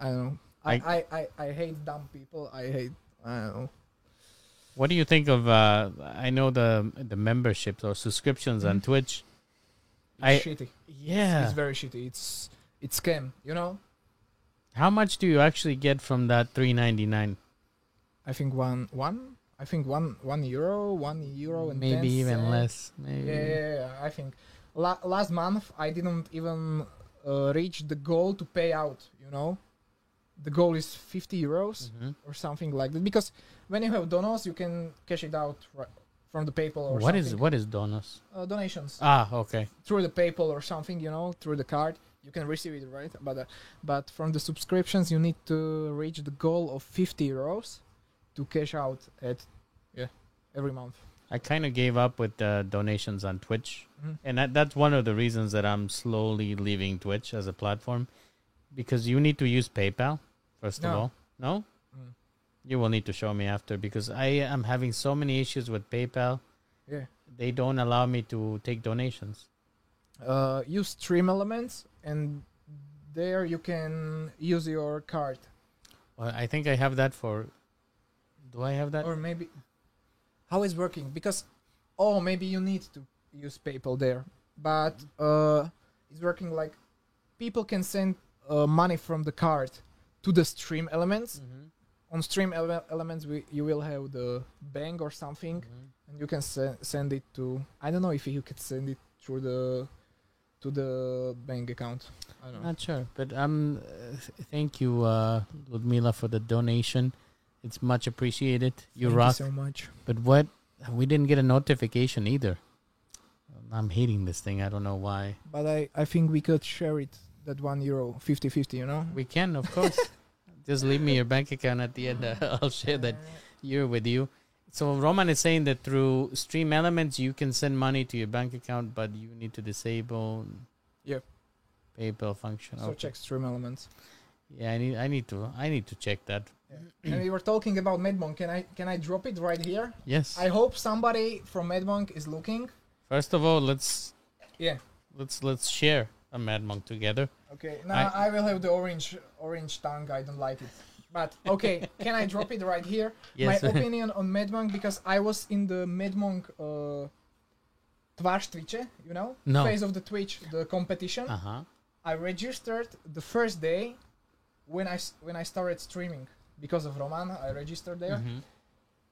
I don't know. I I, I, I hate dumb people. I hate I don't know. What do you think of? Uh, I know the the memberships or subscriptions on Mhm. Twitch. I- shitty. Yeah. It's very shitty. It's it's scam, you know? How much do you actually get from that three ninety nine? I think one one. I think one one euro, one euro and Maybe even cents. less. Maybe. Yeah, yeah, yeah, I think La- last month I didn't even uh, reach the goal to pay out. You know, the goal is fifty euros Mhm. or something like that. Because when you have donos, you can cash it out from the PayPal or What is something. what is Donos? uh, donations Ah, okay. through the PayPal or something. You know, through the card. You can receive it right, but uh, but from the subscriptions you need to reach the goal of fifty euros to cash out at yeah every month. I kind of gave up with the donations on Twitch, Mhm. and that, that's one of the reasons that I'm slowly leaving Twitch as a platform, because you need to use PayPal first of all. No, Mm. you will need to show me after because I am having so many issues with PayPal. Yeah. They don't allow me to take donations. uh, use Stream Elements, and there you can use your card, Well, I think I have that for. Do I have that? or maybe how is working because oh maybe you need to use PayPal there, but uh, it's working like people can send uh, money from the card to the Stream Elements. Mhm. On Stream ele- Elements, we, you will have the bank or something, Mhm. and you can se- send it to. I don't know if you can send it through the to the bank account. I don't know. Not sure, but um, uh, thank you, uh, Ludmila, for the donation. It's much appreciated. You Thank rock. so much. But what? We didn't get a notification either. I'm hating this thing. I don't know why. But I, I think we could share it, that one euro, 50 50, you know? We can, of course. Just leave me your bank account at the end. I'll share that year with you. So Roman is saying that through Stream Elements you can send money to your bank account, but you need to disable. Yep. PayPal function. So Okay. check stream elements. Yeah, I need. I need to. I need to check that. And we were talking about Mad Monk. Can I can I drop it right here? Yes. I hope somebody from Mad Monk is looking. First of all, let's Yeah. let's let's share. a Mad Monk together. Okay, now I- I, will have the orange orange tongue. I don't like it. But okay, can I drop it right here? Yes. My opinion on Mad Monk because I was in the Mad Monk uh, Tvář Twitche, you know, No. Face of the Twitch, the competition. Uh huh. I registered the first day when I when I started streaming because of Roman. I registered there, Mm-hmm.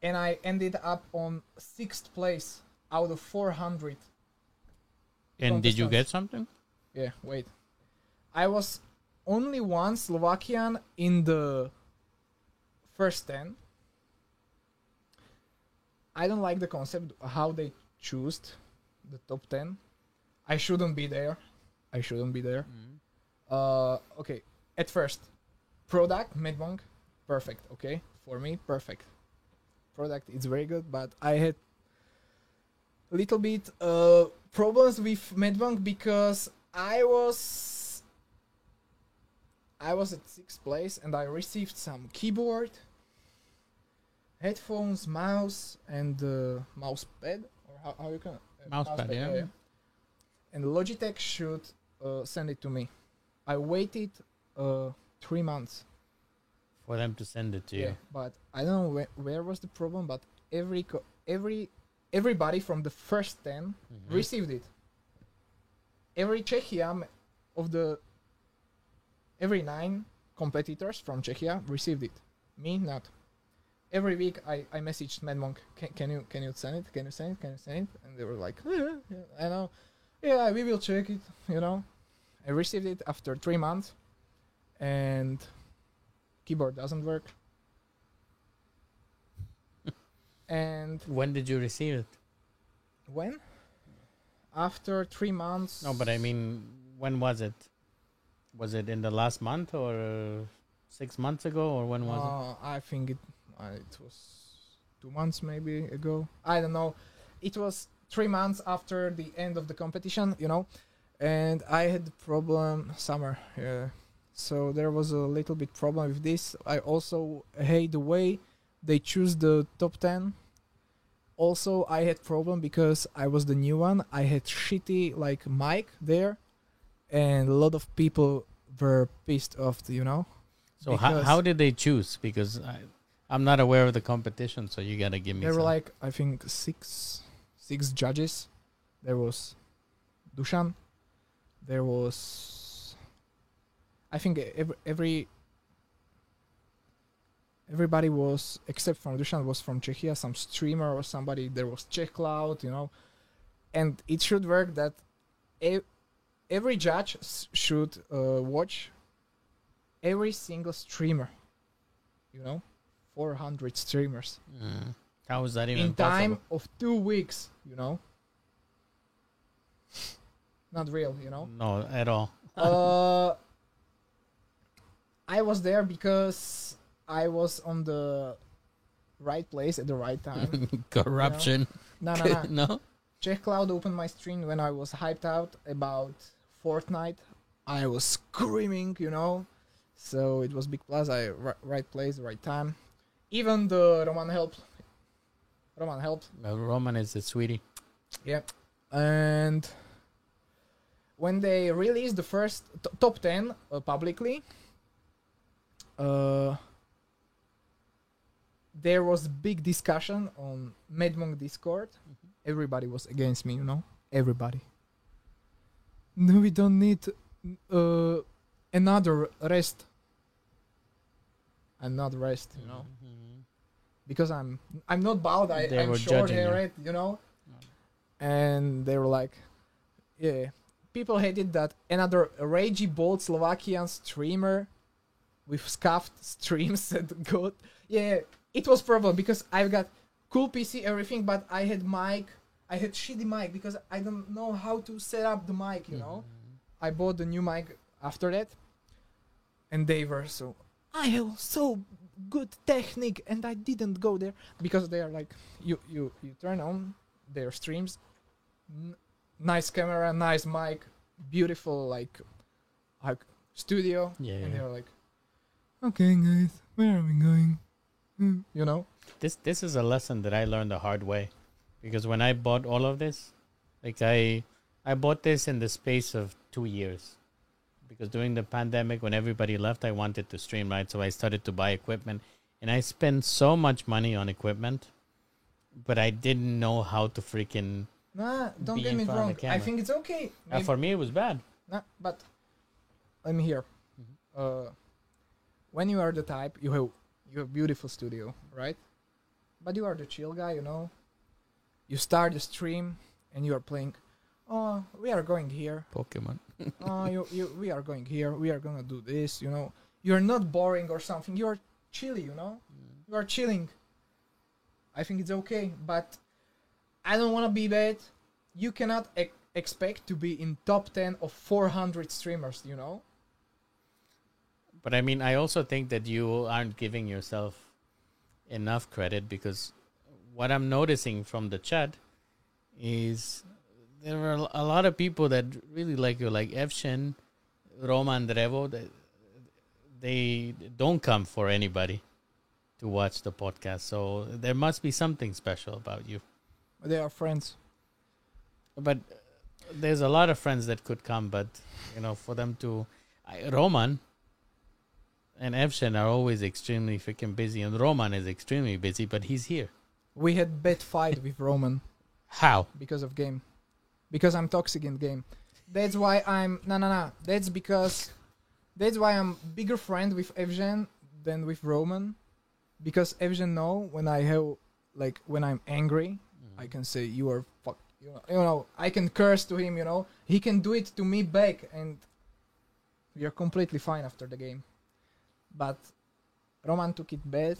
and I ended up on sixth place out of 400. And did you get something? Yeah, wait. I was only one Slovakian in the first 10. I don't like the concept how they choose the top 10. I shouldn't be there. I shouldn't be there. Uh, okay. At first, product Mad Monk, perfect. Okay, for me, perfect. Product is very good, but I had a little bit uh problems with Mad Monk because I was I was at sixth place and I received some keyboard, headphones, mouse, and uh, mouse pad or how, how you can uh, Mouse pad, yeah. And Logitech should uh, send it to me. I waited uh, three months. For them to send it to you. but I don't know where, where was the problem. But every co- every everybody from the first 10 Mhm. received it. Every Czechia of the every nine competitors from Czechia received it. Me not. Every week I, I messaged Mad Monk, can, can you can you send it? Can you send it? Can you send it? And they were like, yeah, yeah, I know. Yeah, we will check it, you know. I received it after three months and keyboard doesn't work. and When did you receive it? when? After three months. No, but I mean, when was it? Was it in the last month or uh, six months ago, or when was it? Uh, I think it uh, it was two months maybe ago. I don't know. It was three months after the end of the competition, you know, and I had the problem summer. Yeah, so there was a little bit problem with this. I also hate the way they choose the top ten. Also, I had problem because I was the new one. I had shitty like mic there, and a lot of people were pissed off. You know. So how, how did they choose? Because I, I'm not aware of the competition, so you gotta give me. There were like I think six six judges. There was Dushan. There was I think every every everybody was except from Dushan was from Czechia, some streamer or somebody. There was Czech Cloud, you know, and it should work that e- every judge s- should uh, watch every single streamer. You know, four hundred streamers Mm. How is that even in time of two weeks, you know. Not real, you know. No, at all. uh, I was there because I was on the right place at the right time. Corruption. no, no, no. no. Czech Cloud opened my stream when I was hyped out about Fortnite. I was screaming, you know. So it was big plus. I right place, right time. Even the Roman helped. Roman helped. Uh, Roman is a sweetie. Yeah. And when they released the first t- top 10 uh, publicly, uh, there was big discussion on Mad Monk Discord. Everybody was against me, you know? Everybody. No, we don't need uh, another Restt. I'm not Restt, you know? Mhm. because I'm I'm not bald. I, I'm short judging you. haired, you know. And they were like, yeah. People hated that another ragey bald Slovakian streamer with scuffed streams said good. Yeah, it was problem because I've got cool PC everything, but I had mic. I had shitty mic because I don't know how to set up the mic. You know. Mm-hmm. I bought the new mic after that, and they were so. I have so good technique, and I didn't go there because they are like you you you turn on their streams, n- nice camera, nice mic, beautiful like like studio, Yeah. and they're like, okay guys, where are we going? Hmm, You know. This this is a lesson that I learned the hard way, because when I bought all of this, like I I bought this in the space of two years. Because during the pandemic, when everybody left, I wanted to stream, right? So I started to buy equipment. And I spent so much money on equipment, but I didn't know how to freaking. Nah, don't get me front wrong. I think it's okay. Uh, for me, it was bad. Nah, but let me hear. Mhm. Uh, when you are the type, you have you have beautiful studio, right? But you are the chill guy, you know. You start the stream and you are playing. Oh, we are going here. Pokemon. Oh, you, you we are going here. We are gonna do this. You know, you are not boring or something. You are chilly. You know, mm. you are chilling. I think it's okay, but I don't want to be bad. You cannot e- expect to be in top 10 of 400 streamers, you know? But I mean, I also think that you aren't giving yourself enough credit because what I'm noticing from the chat is there are a lot of people that really like you, like Evshen, Roman Drevo. That they don't come for anybody to watch the podcast, so there must be something special about you. They are friends. But there's a lot of friends that could come, but you know, for them to, I, Roman and Evshen are always extremely freaking busy, and Roman is extremely busy, but he's here. We had bad fight with Roman How? because of game. Because I'm toxic in game. That's why I'm no no no. That's because that's why I'm bigger friend with Evgen than with Roman. Because Evgen know when I have like when I'm angry, I mm. can say you are fuck. You know, you know, I can curse to him. You know, he can do it to me back, and we are completely fine after the game. But Roman took it bad,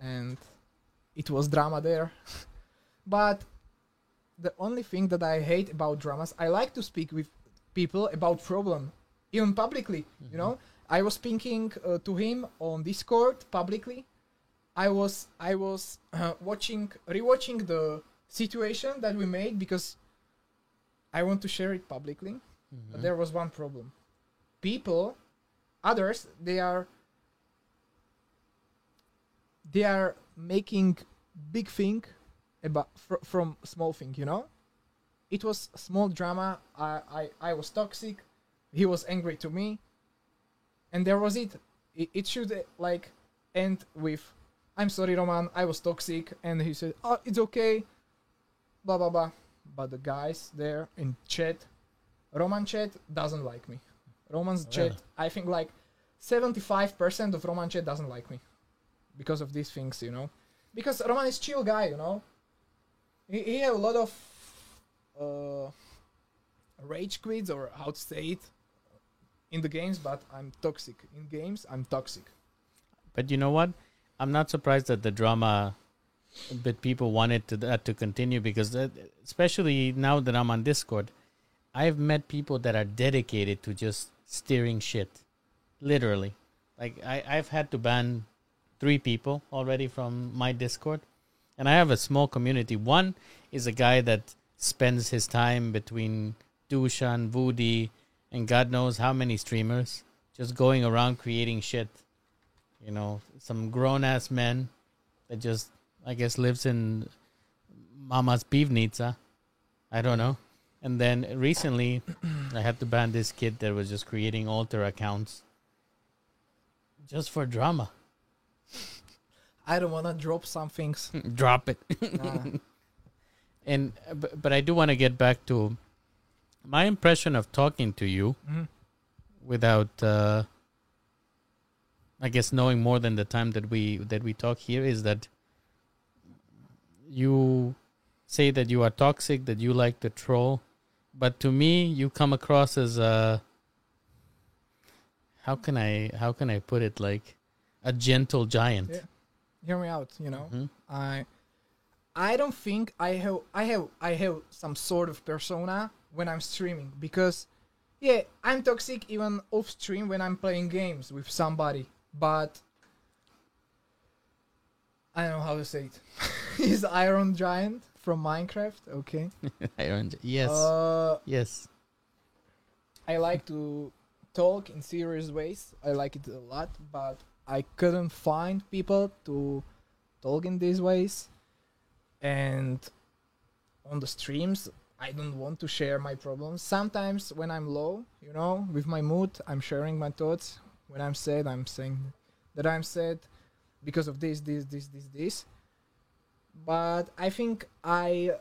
and it was drama there. but the only thing that I hate about dramas, I like to speak with people about problem, even publicly. You know, I was speaking uh, to him on Discord publicly. I was I was uh, watching rewatching the situation that we made because I want to share it publicly. Mm-hmm. But there was one problem. People, others, they are they are making big thing about fr- from small thing. You know, it was a small drama. I, I I was toxic. He was angry to me, and there was it. It, it should uh, like end with, "I'm sorry, Roman. I was toxic," and he said, "Oh, it's okay." Blah blah blah. But the guys there in chat, Roman chat doesn't like me. Roman's Really? chat, I think like 75% of Roman chat doesn't like me because of these things, you know. Because Roman is chill guy, you know. He, he have a lot of uh, rage quits or how to say it in the games, but I'm toxic. In games, I'm toxic. But you know what? I'm not surprised that the drama, but people wanted to that to continue because, that, especially now that I'm on Discord, I've met people that are dedicated to just steering shit, literally. Like I, I've had to ban three people already from my Discord, and I have a small community. One is a guy that spends his time between Dushan, Voody, and God knows how many streamers, just going around creating shit you know, some grown ass men that just, I guess, lives in Mama's pivnica. I don't know. And then recently, I had to ban this kid that was just creating alter accounts just for drama. I don't wanna drop some things. Drop it. Nah. And but, but I do want to get back to my impression of talking to you Mhm. without uh I guess knowing more than the time that we that we talk here is that you say that you are toxic, that you like to troll, but to me you come across as a how can I how can I put it like a gentle giant. Yeah. Hear me out, you know. Mhm. I I don't think I have I have I have some sort of persona when I'm streaming because yeah, I'm toxic even off stream when I'm playing games with somebody, but I don't know how to say it. He's Iron Giant from Minecraft, okay? Iron yes. Uh yes. I like to talk in serious ways. I like it a lot, but I couldn't find people to talk in these ways. And on the streams, I don't want to share my problems. Sometimes when I'm low, you know, with my mood, I'm sharing my thoughts. When I'm sad, I'm saying that I'm sad because of this, this, this, this, this. But I think I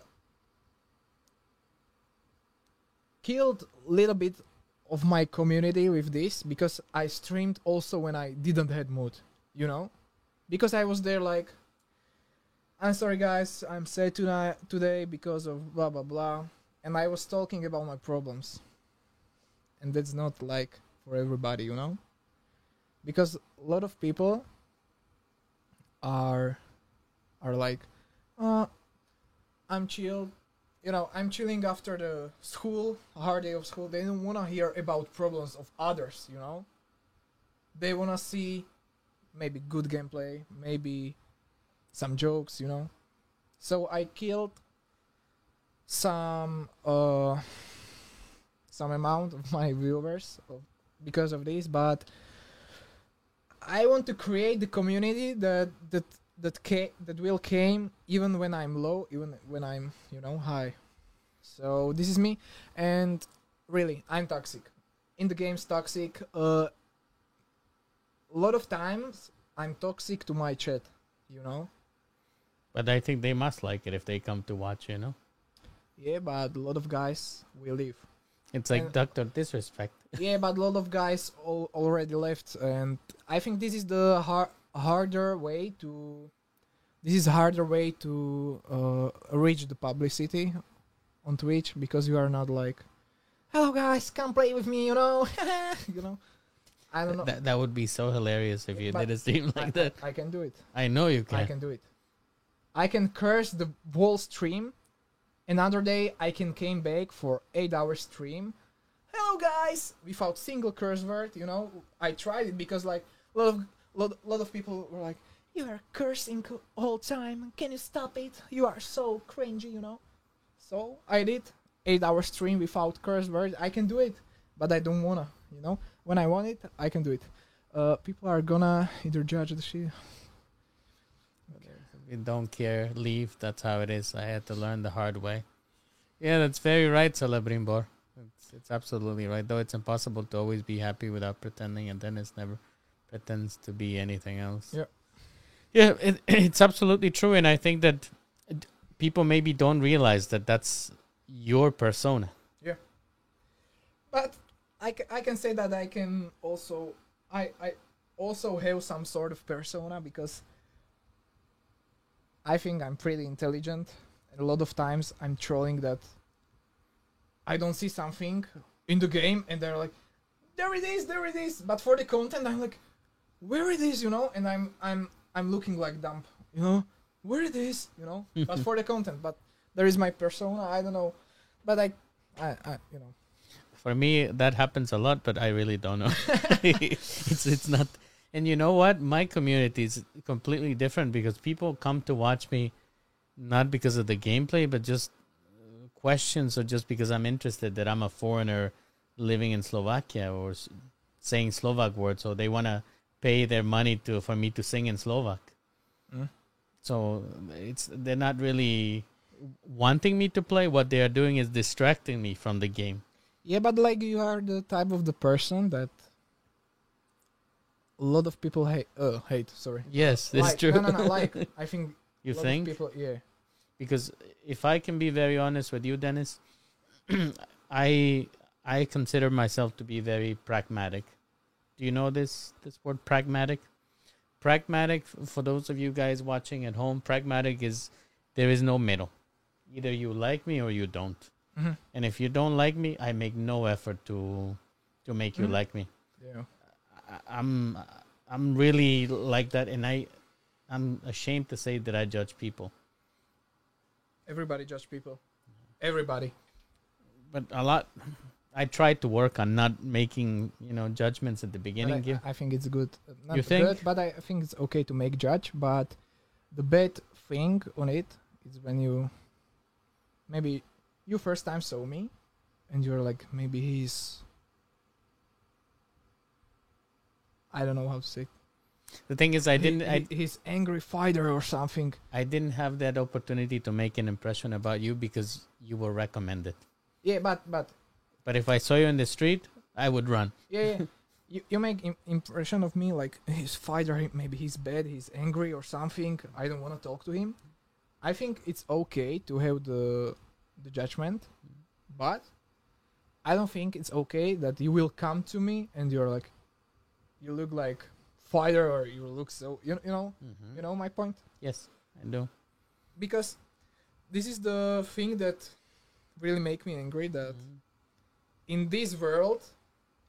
killed a little bit of my community with this because I streamed also when I didn't had mood, you know, because I was there like, I'm sorry guys, I'm sad tonight today because of blah blah blah, and I was talking about my problems, and that's not like for everybody, you know, because a lot of people are are like, uh, I'm chill, you know, I'm chilling after the school, hard day of school. They don't want to hear about problems of others, you know. They want to see maybe good gameplay, maybe some jokes, you know. So I killed some uh some amount of my viewers because of this, but I want to create the community that that that ca- that will came even when I'm low, even when I'm you know high. So this is me, and really I'm toxic. In the game's toxic. Uh, a lot of times I'm toxic to my chat. You know. But I think they must like it if they come to watch. You know, Yeah, but a lot of guys will leave. it's like And- Doctor Disrespect. yeah, but a lot of guys al- already left, and I think this is the har- harder way to. This is a harder way to uh, reach the publicity on Twitch because you are not like, "Hello guys, come play with me," you know, you know. I don't know. That that would be so hilarious if you But did a stream I, like that. I can do it. I know you can. I can. can do it. I can curse the whole stream. Another day, I can came back for eight hour stream. Hello guys, without single curse word. You know, I tried it because like a lot of lot, lot of people were like, "You are cursing all time. Can you stop it? You are so cringy." You know. So I did eight hour stream without curse words. I can do it, but I don't wanna. You know, when I want it, I can do it. Uh, people are gonna either judge the shit We don't care. Leave. That's how it is. I had to learn the hard way. Yeah, that's very right, Celebrimbor. It's, it's absolutely right. Though it's impossible to always be happy without pretending, and then it's never pretends to be anything else. Yeah. Yeah, it, it's absolutely true, and I think that people maybe don't realize that that's your persona. Yeah. But I, I can say that I can also I I also have some sort of persona because I think I'm pretty intelligent and a lot of times I'm trolling that I don't see something in the game and they're like there it is there it is but for the content I'm like where it is you know and I'm I'm I'm looking like dumb you know where it is you know but for the content but there is my persona I don't know but I I, I you know For me, that happens a lot, but I really don't know. it's it's not. And you know what? My community is completely different because people come to watch me not because of the gameplay, but just uh, questions or just because I'm interested that I'm a foreigner living in Slovakia or saying Slovak words, so they want to pay their money to for me to sing in Slovak. Mm. So it's they're not really wanting me to play. What they are doing is distracting me from the game. Yeah, but like you are the type of the person that a lot of people hate. Uh, hate. Sorry. Yes, it's like, true. No, no, no. Like I think you a lot think? people. Yeah. because if I can be very honest with you, Denis, I I consider myself to be very pragmatic. Do you know this this word pragmatic? Pragmatic for those of you guys watching at home, pragmatic is there is no middle. Either you like me or you don't. Mhm. And if you don't like me, I make no effort to to make you Mhm. like me. Yeah. I- I'm I'm really like that, and I I'm ashamed to say that I judge people. Everybody judge people. Everybody. but a lot i tried to work on not making you know judgments at the beginning I, I think it's good. Not You think? good, but I think it's okay to make judge. But the bad thing on it is when you maybe you first time saw me, and you're like maybe he's. I don't know how to say. the thing is i didn't I, he's angry fighter or something. I didn't have that opportunity to make an impression about you because you were recommended. Yeah, but but But if I saw you in the street, I would run. yeah, yeah. you you make Im- impression of me like he's fighter. Maybe he's bad. He's angry or something. I don't want to talk to him. I think it's okay to have the the judgment, but I don't think it's okay that you will come to me and you're like, you look like fighter or you look so you you know Mhm. you know my point Yes, I do. because this is the thing that really make me angry that Mhm. In this world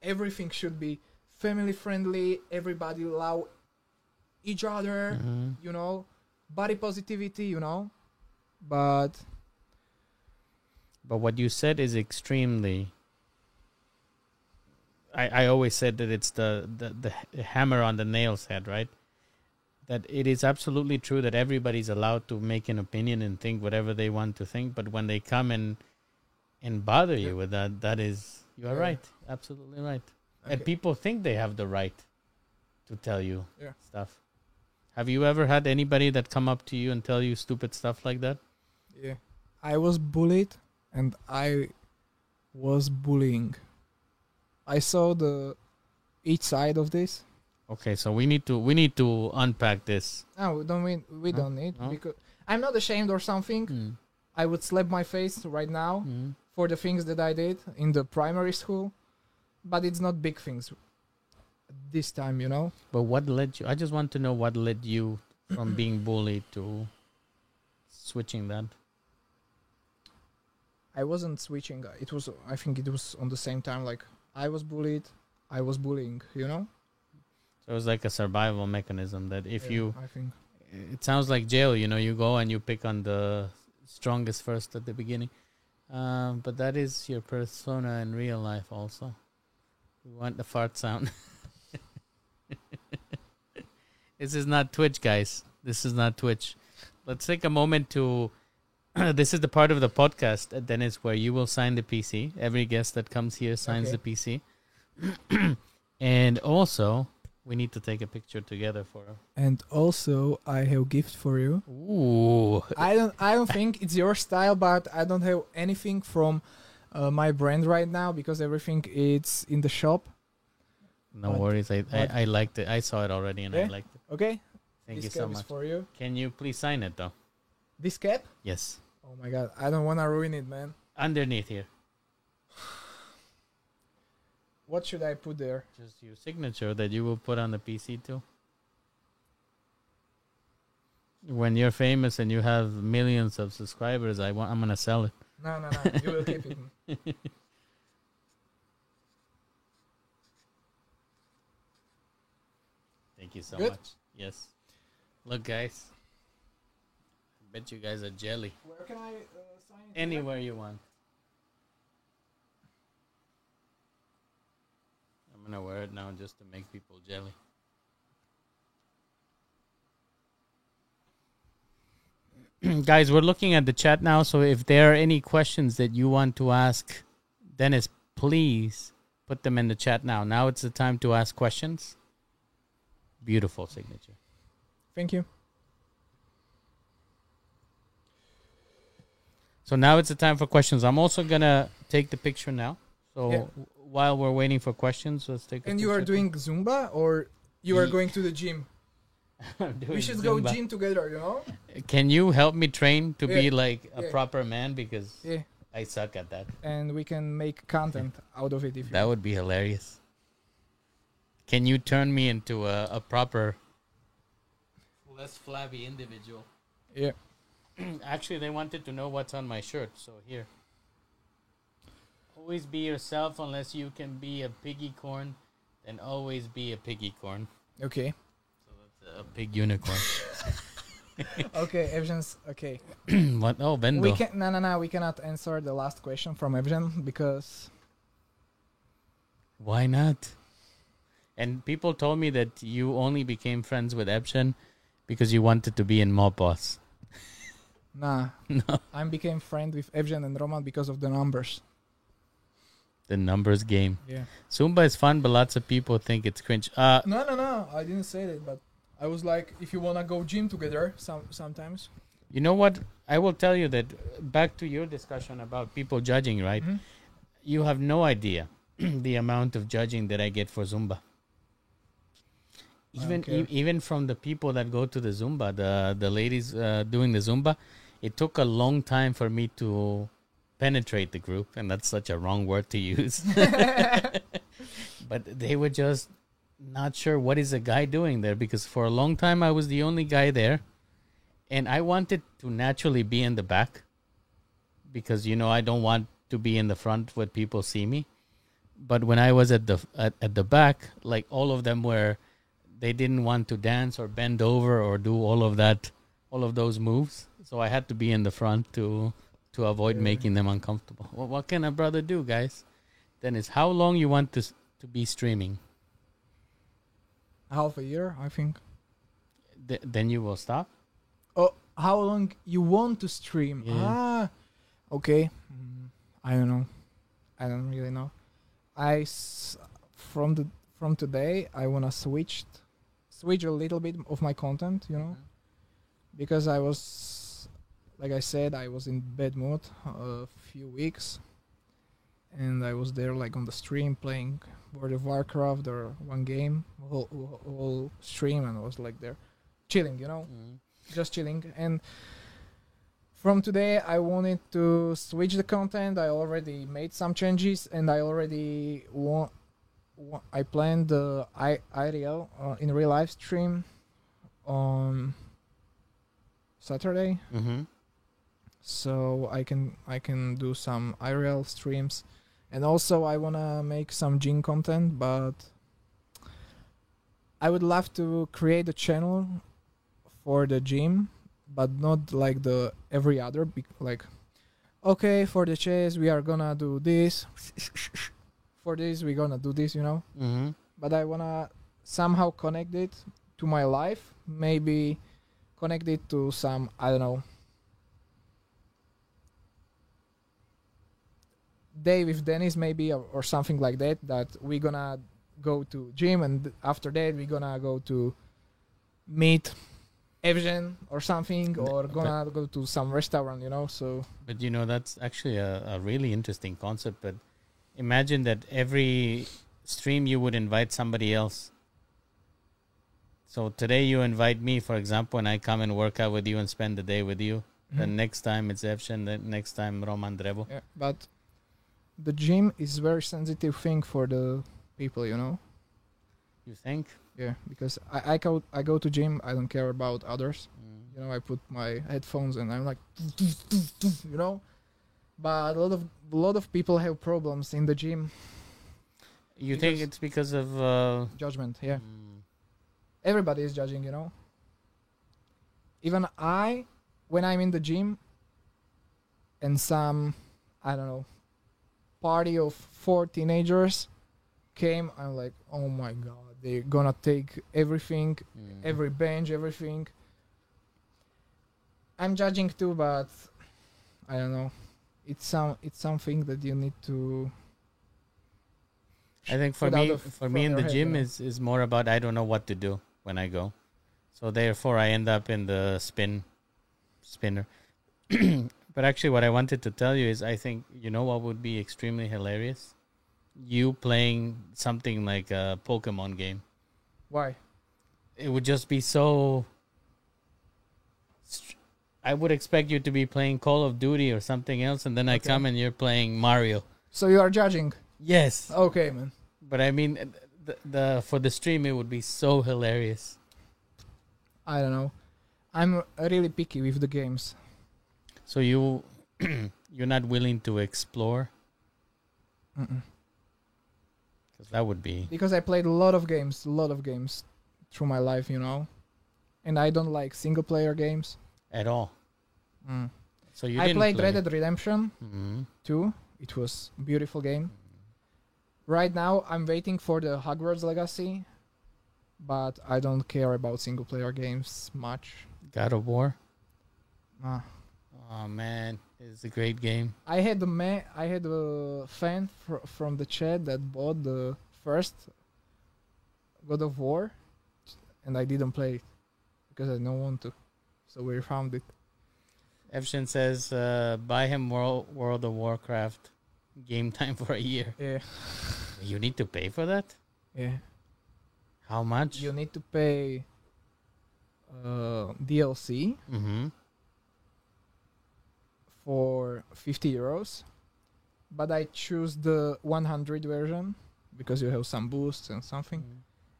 everything should be family friendly everybody love each other Mhm. you know body positivity you know but But what you said is extremely. I, I always said that it's the, the, the hammer on the nail's head, right? That it is absolutely true that everybody's allowed to make an opinion and think whatever they want to think, but when they come and and bother you with that, that is you are Yeah. right, absolutely right. And people think they have the right to tell you Yeah. stuff. Have you ever had anybody that come up to you and tell you stupid stuff like that? yeah i was bullied and i was bullying i saw the each side of this Okay, so we need to we need to unpack this. no we don't we, we No? don't need No? because i'm not ashamed or something Mm. i would slap my face right now Mm. For the things that I did in the primary school, but it's not big things this time, you know. But what led you? I just want to know what led you from being bullied to switching that. I wasn't switching. Uh, it was, I think, it was on the same time. Like I was bullied, I was bullying, you know. So it was like a survival mechanism that if you, I think, it sounds like jail. You know, you go and you pick on the strongest first at the beginning. Um, but that is your persona in real life also. We want the fart sound. this is not Twitch, guys. This is not Twitch. Let's take a moment to. this is the part of the podcast, uh, Denis, where you will sign the PC. Every guest that comes here signs Okay. the PC. and also, we need to take a picture together for. and also I have a gift for you. Ooh. I don't, I don't think it's your style, but I don't have anything from uh, my brand right now because everything is in the shop. No What- worries. I, I I liked it. I saw it already and I Yeah? liked it. Okay, Thank this you so cap is much. for you. Can you please sign it though? This cap? Yes. Oh my god, I don't wanna ruin it, man. Underneath here. What should I put there? Just your signature that you will put on the PC too. When you're famous and you have millions of subscribers, I want I'm gonna sell it. No, no, no. you will keep it. Thank you so Good? much. Yes. Look guys. I bet you guys are jelly. Where can I uh, sign? Anywhere you want. I'm gonna wear it now just to make people jelly. Guys, we're looking at the chat now, so if there are any questions that you want to ask Denis, please put them in the chat now. Now it's the time to ask questions. Beautiful signature. Thank you. So now it's the time for questions. I'm also gonna take the picture now. So Yeah. While we're waiting for questions, let's take. A And you are doing Zumba or you are going to the gym? We should go gym together, you know? Can you help me train to be like a Yeah. proper man because Yeah. I suck at that. And we can make content out of it if you That would be hilarious. Can you turn me into a, a proper, less flabby individual? Yeah. Actually, they wanted to know what's on my shirt, so here. Always be yourself unless you can be a piggy corn, then always be a piggy corn. Okay. So that's a pig unicorn. Okay, Evgen's okay. what? Oh, Bendo. We can no no no we cannot answer the last question from Evgen because Why not? And people told me that you only became friends with Evgen because you wanted to be in Mob Boss. nah no. I became friend with Evgen and Roman because of the numbers. The numbers game. Yeah. Zumba is fun, but lots of people think it's cringe. Uh, No no no I didn't say that but I was like if you wanna go gym together some sometimes. you know what? I will tell you that back to your discussion about people judging, right? Mhm. You have no idea the amount of judging that I get for Zumba. Even e- even from the people that go to the Zumba, the the ladies uh, doing the Zumba, it took a long time for me to penetrate the group, and that's such a wrong word to use. but they were just not sure what is a guy doing there because for a long time I was the only guy there and I wanted to naturally be in the back because you know I don't want to be in the front where people see me but when I was at the at, at the back like all of them were they didn't want to dance or bend over or do all of that all of those moves so I had to be in the front to to avoid Yeah. making them uncomfortable well, what can a brother do guys then is how long you want to to be streaming Half a year, I think. Th- then you will stop Oh, how long you want to stream? Yeah. Ah, okay. Mm, I don't know. I don't really know. I s- from the from today I wanna switch switch a little bit of my content, you know, because I was like I said I was in bad mood a few weeks, and I was there like on the stream playing World of Warcraft or one game whole, whole, stream, and I was like there chilling, you know Mm. just chilling and from today i wanted to switch the content i already made some changes and i already want i planned the I, irl uh, in real live stream on saturday Mm-hmm. So i can i can do some irl streams and also i want to make some gym content but i would love to create a channel for the gym but not like the every other like okay for the chase we are gonna do this for this we're gonna do this you know Mm-hmm. but I wanna somehow connect it to my life. Maybe connect it to some I don't know day with Denis maybe or, or something like that. That we're gonna go to gym and after that we're gonna go to meet Evgen or something or But- gonna go to some restaurant. You know, so But you know, that's actually a, a really interesting concept. But imagine that every stream you would invite somebody else. So today you invite me, for example, and I come and work out with you and spend the day with you. The Mhm. next time it's Evshen, the next time Roman Drebo. Yeah, but the gym is very sensitive thing for the people, you know. You think? Yeah, because I I go I go to gym. I don't care about others. Mm. You know, I put my headphones and I'm like, you know. But a lot of a lot of people have problems in the gym. You think it's because of? Uh, Judgment, yeah. mm, Everybody is judging, you know. Even I, when I'm in the gym, and some, I don't know, party of four teenagers came, I'm like, oh my god, they're gonna take everything mm. every bench, everything. I'm judging too, but I don't know. It's some it's something that you need to. I think for me, of- for me in the gym is is more about I don't know what to do when I go, so therefore I end up in the spin, spinner. but actually, what I wanted to tell you is I think you know what would be extremely hilarious, you playing something like a Pokemon game. Why? It would just be so. I would expect you to be playing Call of Duty or something else, and then I come and you're playing Mario. So you are judging? Yes. Okay, man. But I mean, the, the for the stream, it would be so hilarious. I don't know. I'm really picky with the games. So you you're not willing to explore because that would be because I played a lot of games, a lot of games through my life, you know, and I don't like single player games. at all. Mm. So you I didn't played play. Red Dead Redemption Mhm. 2. It was a beautiful game. Right now, I'm waiting for the Hogwarts Legacy, but I don't care about single player games much. God of War. Uh, Oh man, it's a great game. I had a ma- I had a fan fr- from the chat that bought the first God of War, and I didn't play it because I don't want to. So we found it. Evshin says, uh, buy him World, World of Warcraft game time for a year. Yeah, You need to pay for that? yeah. How much? You need to pay uh, DLC mm-hmm. For 50 euros, but I choose the 100 version because you have some boosts and something.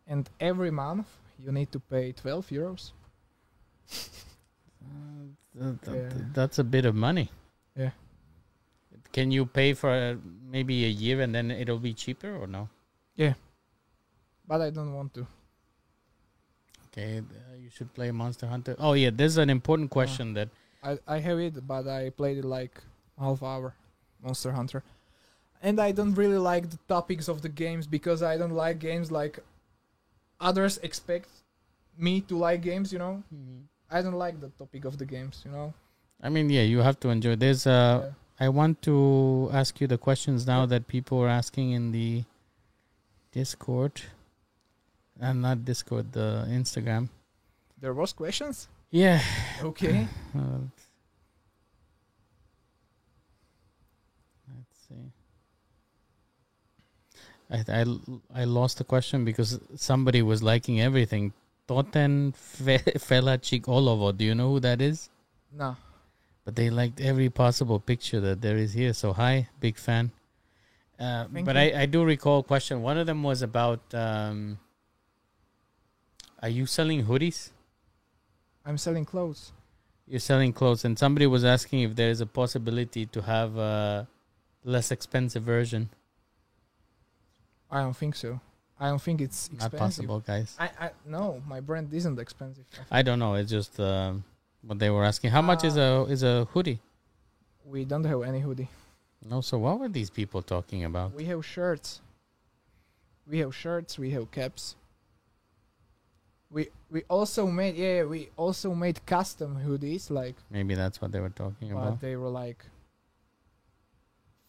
And every month you need to pay 12 euros. Uh, th- th- Yeah. That's a bit of money. Yeah. Can you pay for uh, maybe a year and then it'll be cheaper or no? Yeah. But I don't want to. Okay, uh, you should play Monster Hunter. Oh yeah, there's an important question that I, I have it, but I played it like half hour, Monster Hunter, and I don't really like the topics of the games because I don't like games like others expect me to like games. You know, I don't like the topic of the games. You know. I mean, yeah, you have to enjoy. There's uh, Yeah. I want to ask you the questions now that people are asking in the Discord, and not Discord, the Instagram. There was questions. Yeah. Okay. Uh, let's see. I, I, I lost the question because somebody was liking everything. Toten Fe- Felacik Olovo. Do you know who that is? no. But they liked every possible picture that there is here. So hi, big fan. Uh, but you. I, I do recall a question. One of them was about um, Are you selling hoodies? I'm selling clothes. You're selling clothes, and somebody was asking if there is a possibility to have a less expensive version. I don't think so. I don't think it's Not possible, guys. I, I no, my brand isn't expensive. I don't know. It's just um, what they were asking. How much is Ah. a is a hoodie? We don't have any hoodie. No. So what were these people talking about? We have shirts. We have shirts. We have caps. We we also made yeah we also made custom hoodies like Maybe that's what they were talking about. but they were like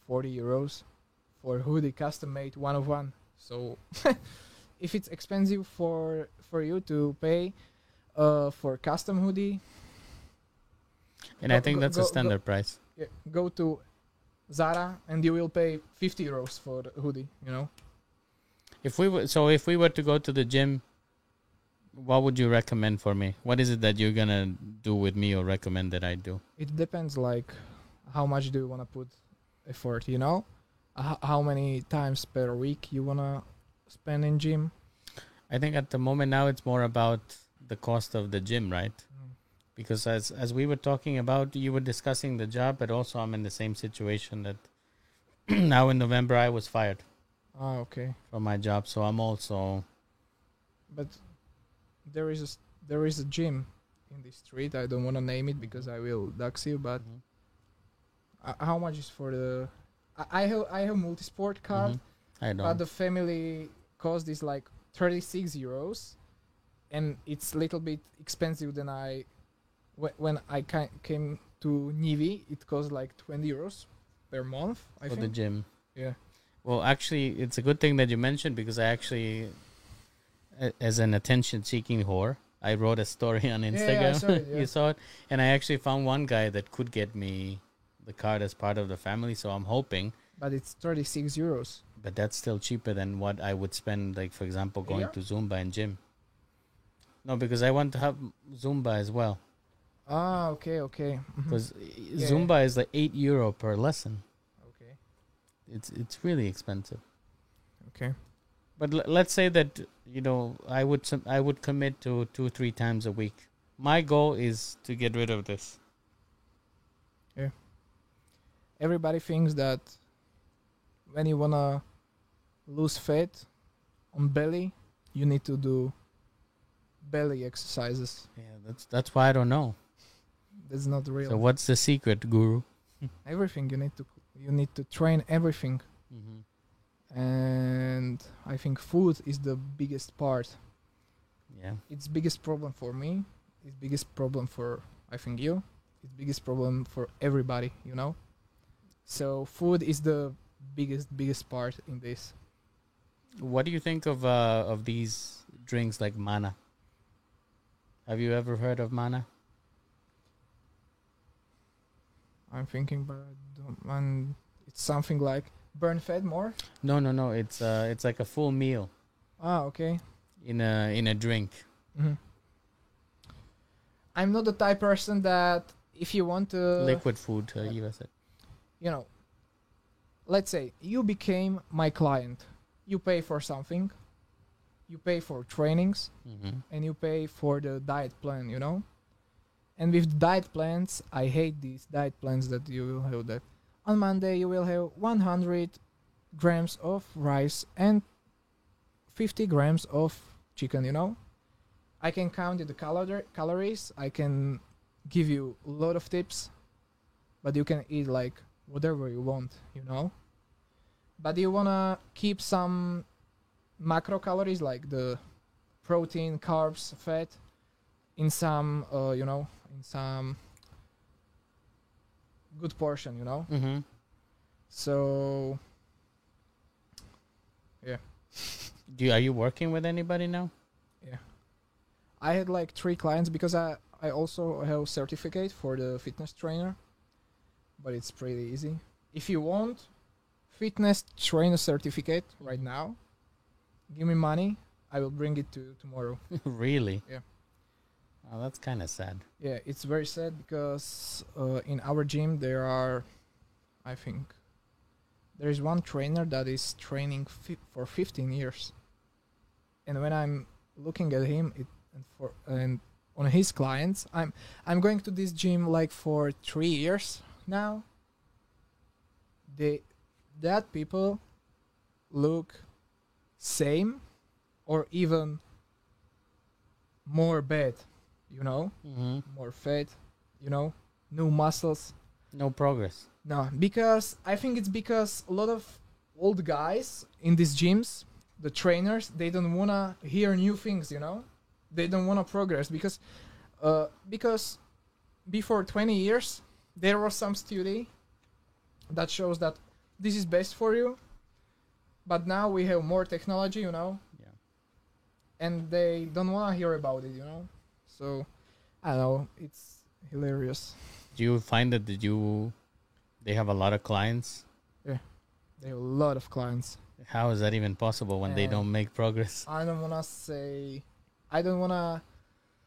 forty euros for hoodie custom made one of one. So if it's expensive for for you to pay uh for custom hoodie, And I think go- that's a go- go- standard price. yeah, go to Zara and you will pay fifty euros for the hoodie. You know. If we were so, if we were to go to the gym, what would you recommend for me? What is it that you're gonna do with me or recommend that I do? it depends like how much do you want to put effort you know H- how many times per week you want to spend in gym I think at the moment now it's more about the cost of the gym, right? Mm. Because as as we were talking about, you were discussing the job, but also I'm in the same situation that now in November I was fired ah okay from my job, so I'm also but there is a, there is a gym in the street i don't want to name it because i will dox you but Mhm. uh, how much is for the I, I have i have multisport card Mhm. I don't. but the family cost is like 36 euros and it's a little bit expensive than i wh- when i ca- came to nivi it cost like 20 euros per month i for the gym. yeah Well, actually, it's a good thing that you mentioned because I actually, as an attention-seeking whore, I wrote a story on Yeah, yeah, Instagram. saw it, you saw it, and I actually found one guy that could get me the card as part of the family. So I'm hoping, but it's 36 euros but that's still cheaper than what I would spend, like for example, going Yeah. to Zumba and gym. No, because I want to have Zumba as well. ah okay okay. Because Yeah. Zumba is like eight euro per lesson. okay It's it's really expensive. okay But l- let's say that you know I would I would commit to two three times a week. My goal is to get rid of this. Yeah. everybody thinks that when you wanna lose fat on belly you need to do belly exercises Yeah, that's that's why I don't know. that's not real So what's the secret, Guru? everything you need to you need to train everything Mm-hmm. And i think food is the biggest part. Yeah, it's biggest problem for me. It's biggest problem for i think you. It's biggest problem for everybody you know? So food is the biggest biggest part in this. What do you think of uh of these drinks like mana? Have you ever heard of mana? I'm thinking, but I don't- and it's something like burn fed more. No, no, no. It's uh, it's like a full meal Ah, okay. in a in a drink. hmm I'm not the type person that if you want to, Liquid food. Uh, Eva said. you know, let's say you became my client, you pay for something, you pay for trainings, hmm and you pay for the diet plan, you know. And with diet plans, I hate these diet plans that you will have that on Monday you will have 100 grams of rice and 50 grams of chicken, you know. I can count the calor- calories, I can give you a lot of tips, but you can eat like whatever you want, you know. But you wanna keep some macro calories like the protein, carbs, fat in some, uh, you know, in some good portion, you know. hmm So yeah. Do you, are you working with anybody now? Yeah, I had like three clients because I I also have certificate for the fitness trainer, but it's pretty easy. If you want fitness trainer certificate right now, give me money. I will bring it to you tomorrow. really? Yeah. Oh, that's kind of sad. Yeah, it's very sad because uh, in our gym there are, I think, there is one trainer that is training fi- for 15 years, and when I'm looking at him, it and for and on his clients, I'm I'm going to this gym like for three years now. They that people look same or even more bad, you know hmm more fat, you know, new muscles. No progress. No, because I think it's because a lot of old guys in these gyms, the trainers, they don't wanna hear new things, you know, they don't wanna progress because, uh, because before 20 years there was some study that shows that this is best for you, but now we have more technology, you know, Yeah. and they don't wanna hear about it, you know, so I don't know, it's hilarious. Do you find that did you they have a lot of clients? Yeah. They have a lot of clients. How is that even possible when they Um, don't make progress? I don't wanna say, I don't wanna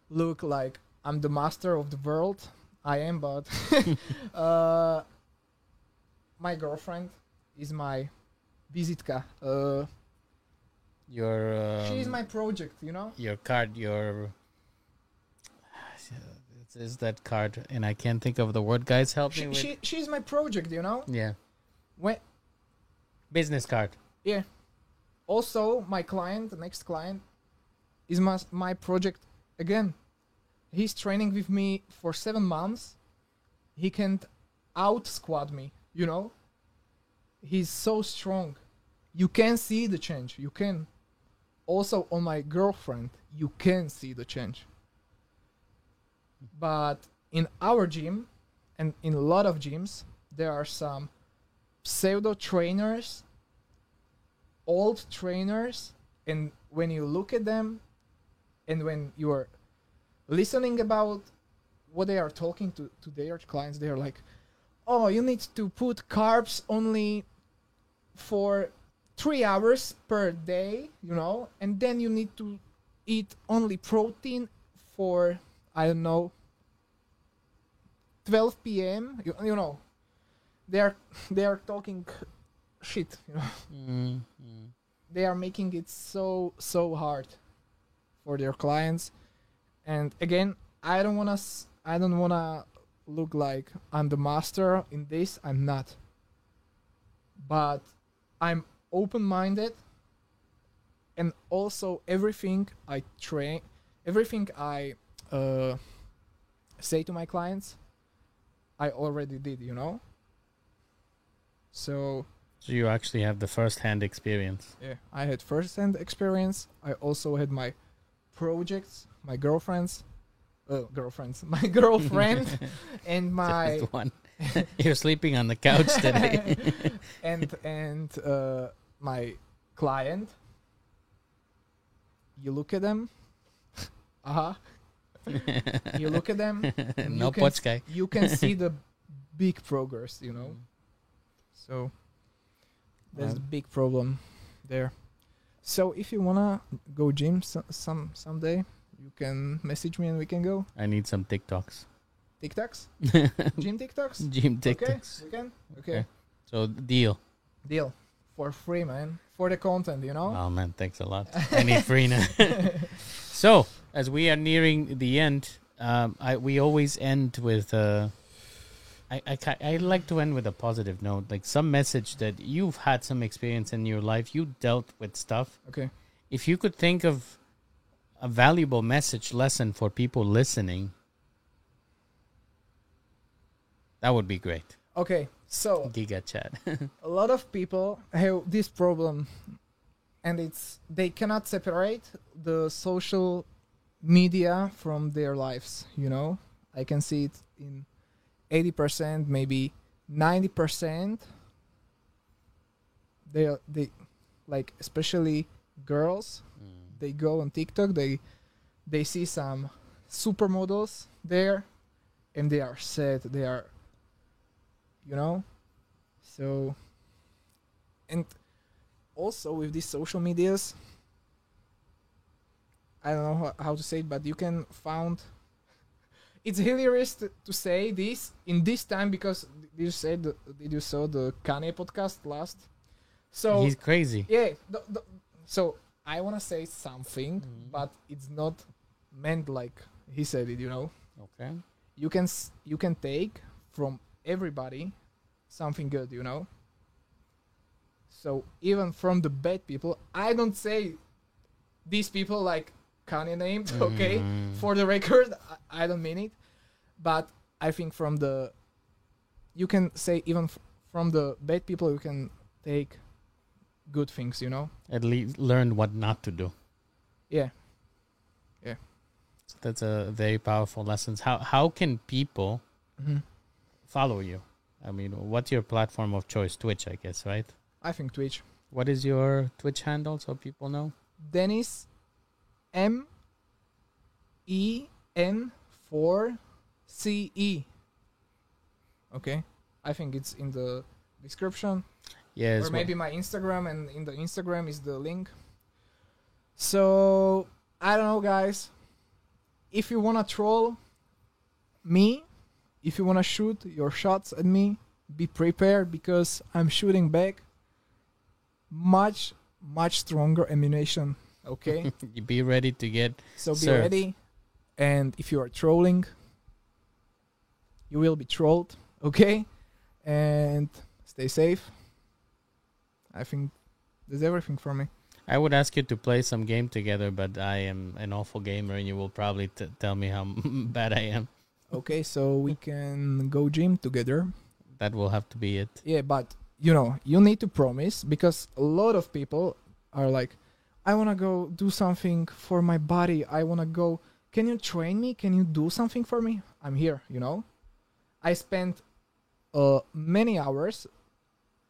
look like I'm the master of the world. I am, but uh, my girlfriend is my visitka. Uh, Your um, she's my project, you know. your card your it's, it's that card and I can't think of the word. Guys, help me She, with. she she's my project, you know. yeah, When business card. yeah. Also, my client, the next client, is my my project again. He's training with me for seven months. He can't out squad me, you know. He's so strong. You can see the change. You can. Also, on my girlfriend, you can see the change. But in our gym, and in a lot of gyms, there are some pseudo trainers old trainers and when you look at them and when you are listening about what they are talking to, to their clients they are like oh you need to put carbs only for three hours per day you know? And then you need to eat only protein for i don't know 12 p.m you, you know they are they are talking shit you know. Mm, mm. they are making it so so hard for their clients. And again i don't want to i don't want to look like i'm the master in this i'm not. But i'm open minded and also everything i train everything i uh, say to my clients i already did you know so So you actually have the first-hand experience. yeah, I had first-hand experience. I also had my projects, my girlfriends, uh, girlfriends, my girlfriend, and my Just one. You're sleeping on the couch today. and and uh, my client. You look at them. uh huh. You look at them. no you can, you can see the big progress, you know. So that's Well- um, the big problem there. So if you wanna go gym so, some someday, you can message me and we can go. I need some TikToks. TikToks, gym TikToks. Gym Okay, TikToks. we can. Okay, So deal. deal for free, man. For the content, you know. Oh man, thanks a lot. I need free now. so as we are nearing the end, um, I we always end with uh, I I I like to end with a positive note, like some message that you've had some experience in your life, you dealt with stuff. okay. If you could think of a valuable message lesson for people listening, that would be great. Okay. So Giga chat. a lot of people have this problem and it's they cannot separate the social media from their lives you know? I can see it in 80% maybe 90% they are- they like especially girls mm. they go on tiktok they they see some supermodels there and they are sad they are you know? So and also with these social medias i don't know how, to say it but you can found it's hilarious to, to say this in this time because did you say the, did you saw the Kanye podcast last so He's crazy. yeah the, the, so i want to say something Mhm. but it's not meant like he said it you know Okay. you can s- you can take from everybody something good you know so even from the bad people i don't say these people like Kanye named okay Mm. for the record I, I don't mean it but i think from the you can say even f- from the bad people you can take good things you know At least learn what not to do. yeah yeah. That's a very powerful lesson. How how can people hmm follow you? I mean, what's your platform of choice? Twitch, I guess, right? i think twitch What is your Twitch handle so people know? Denis M E N 4 C E. Okay, I think it's in the description, Yes. or maybe my Instagram, and in the Instagram is the link. So I don't know, guys. If you wanna troll me, if you wanna shoot your shots at me, be prepared because I'm shooting back much much stronger ammunition. Okay. you be ready to get. So be Sir. ready. And if you are trolling, you will be trolled. Okay? And stay safe. I think that's everything for me. I would ask you to play some game together, but I am an awful gamer, and you will probably t- tell me how bad I am. Okay, so we can go gym together. That will have to be it. Yeah, but you know, you need to promise because a lot of people are like, I want to go do something for my body. I want to go. Can you train me? Can you do something for me? I'm here, you know? I spent uh, many hours,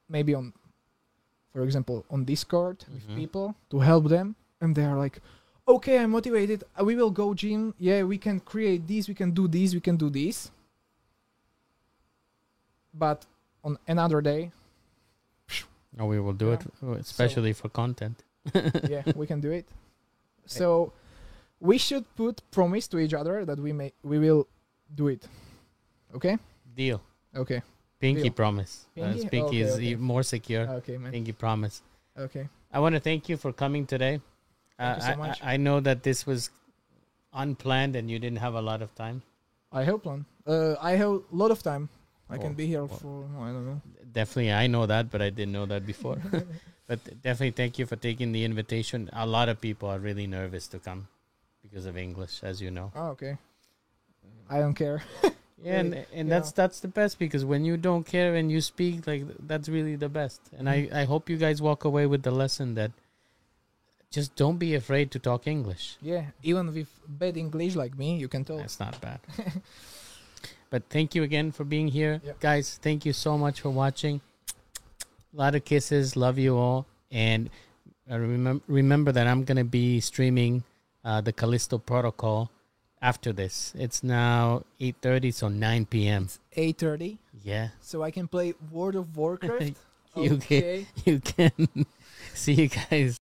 maybe on, for example, on Discord with Mhm. people to help them. And they are like, okay, I'm motivated. Uh, We will go gym. Yeah, we can create this. We can do this. We can do this. But on another day, Oh, we will do Yeah. it, especially for content. yeah, we can do it. So we should put promise to each other that we may we will do it. Okay? Deal. Okay. Pinky Deal. promise. Uh, Pinky? Pinky Okay, is okay. even more secure. Okay, man. Pinky promise. Okay. I want to thank you for coming today. Thank Uh, you so I- much. I, I know that this was unplanned and you didn't have a lot of time. I hope one. Uh I have a lot of time. I Oh, can be here well. for I don't know. Definitely, I know that, but I didn't know that before. but definitely, thank you for taking the invitation. A lot of people are really nervous to come because of English, as you know. Oh, okay. I don't care. Yeah, and, and that's that's the best because when you don't care and you speak, like that's really the best. And I Mm-hmm. I hope you guys walk away with the lesson that just don't be afraid to talk English. Yeah, even with bad English like me, you can talk. That's not bad. but thank you again for being here, Yep. guys. Thank you so much for watching. A lot of kisses. Love you all. And remember, remember that I'm gonna be streaming uh, the Callisto Protocol after this. It's now 8:30 so 9 p.m. Eight thirty, Yeah. so I can play World of Warcraft. You okay. You can see you guys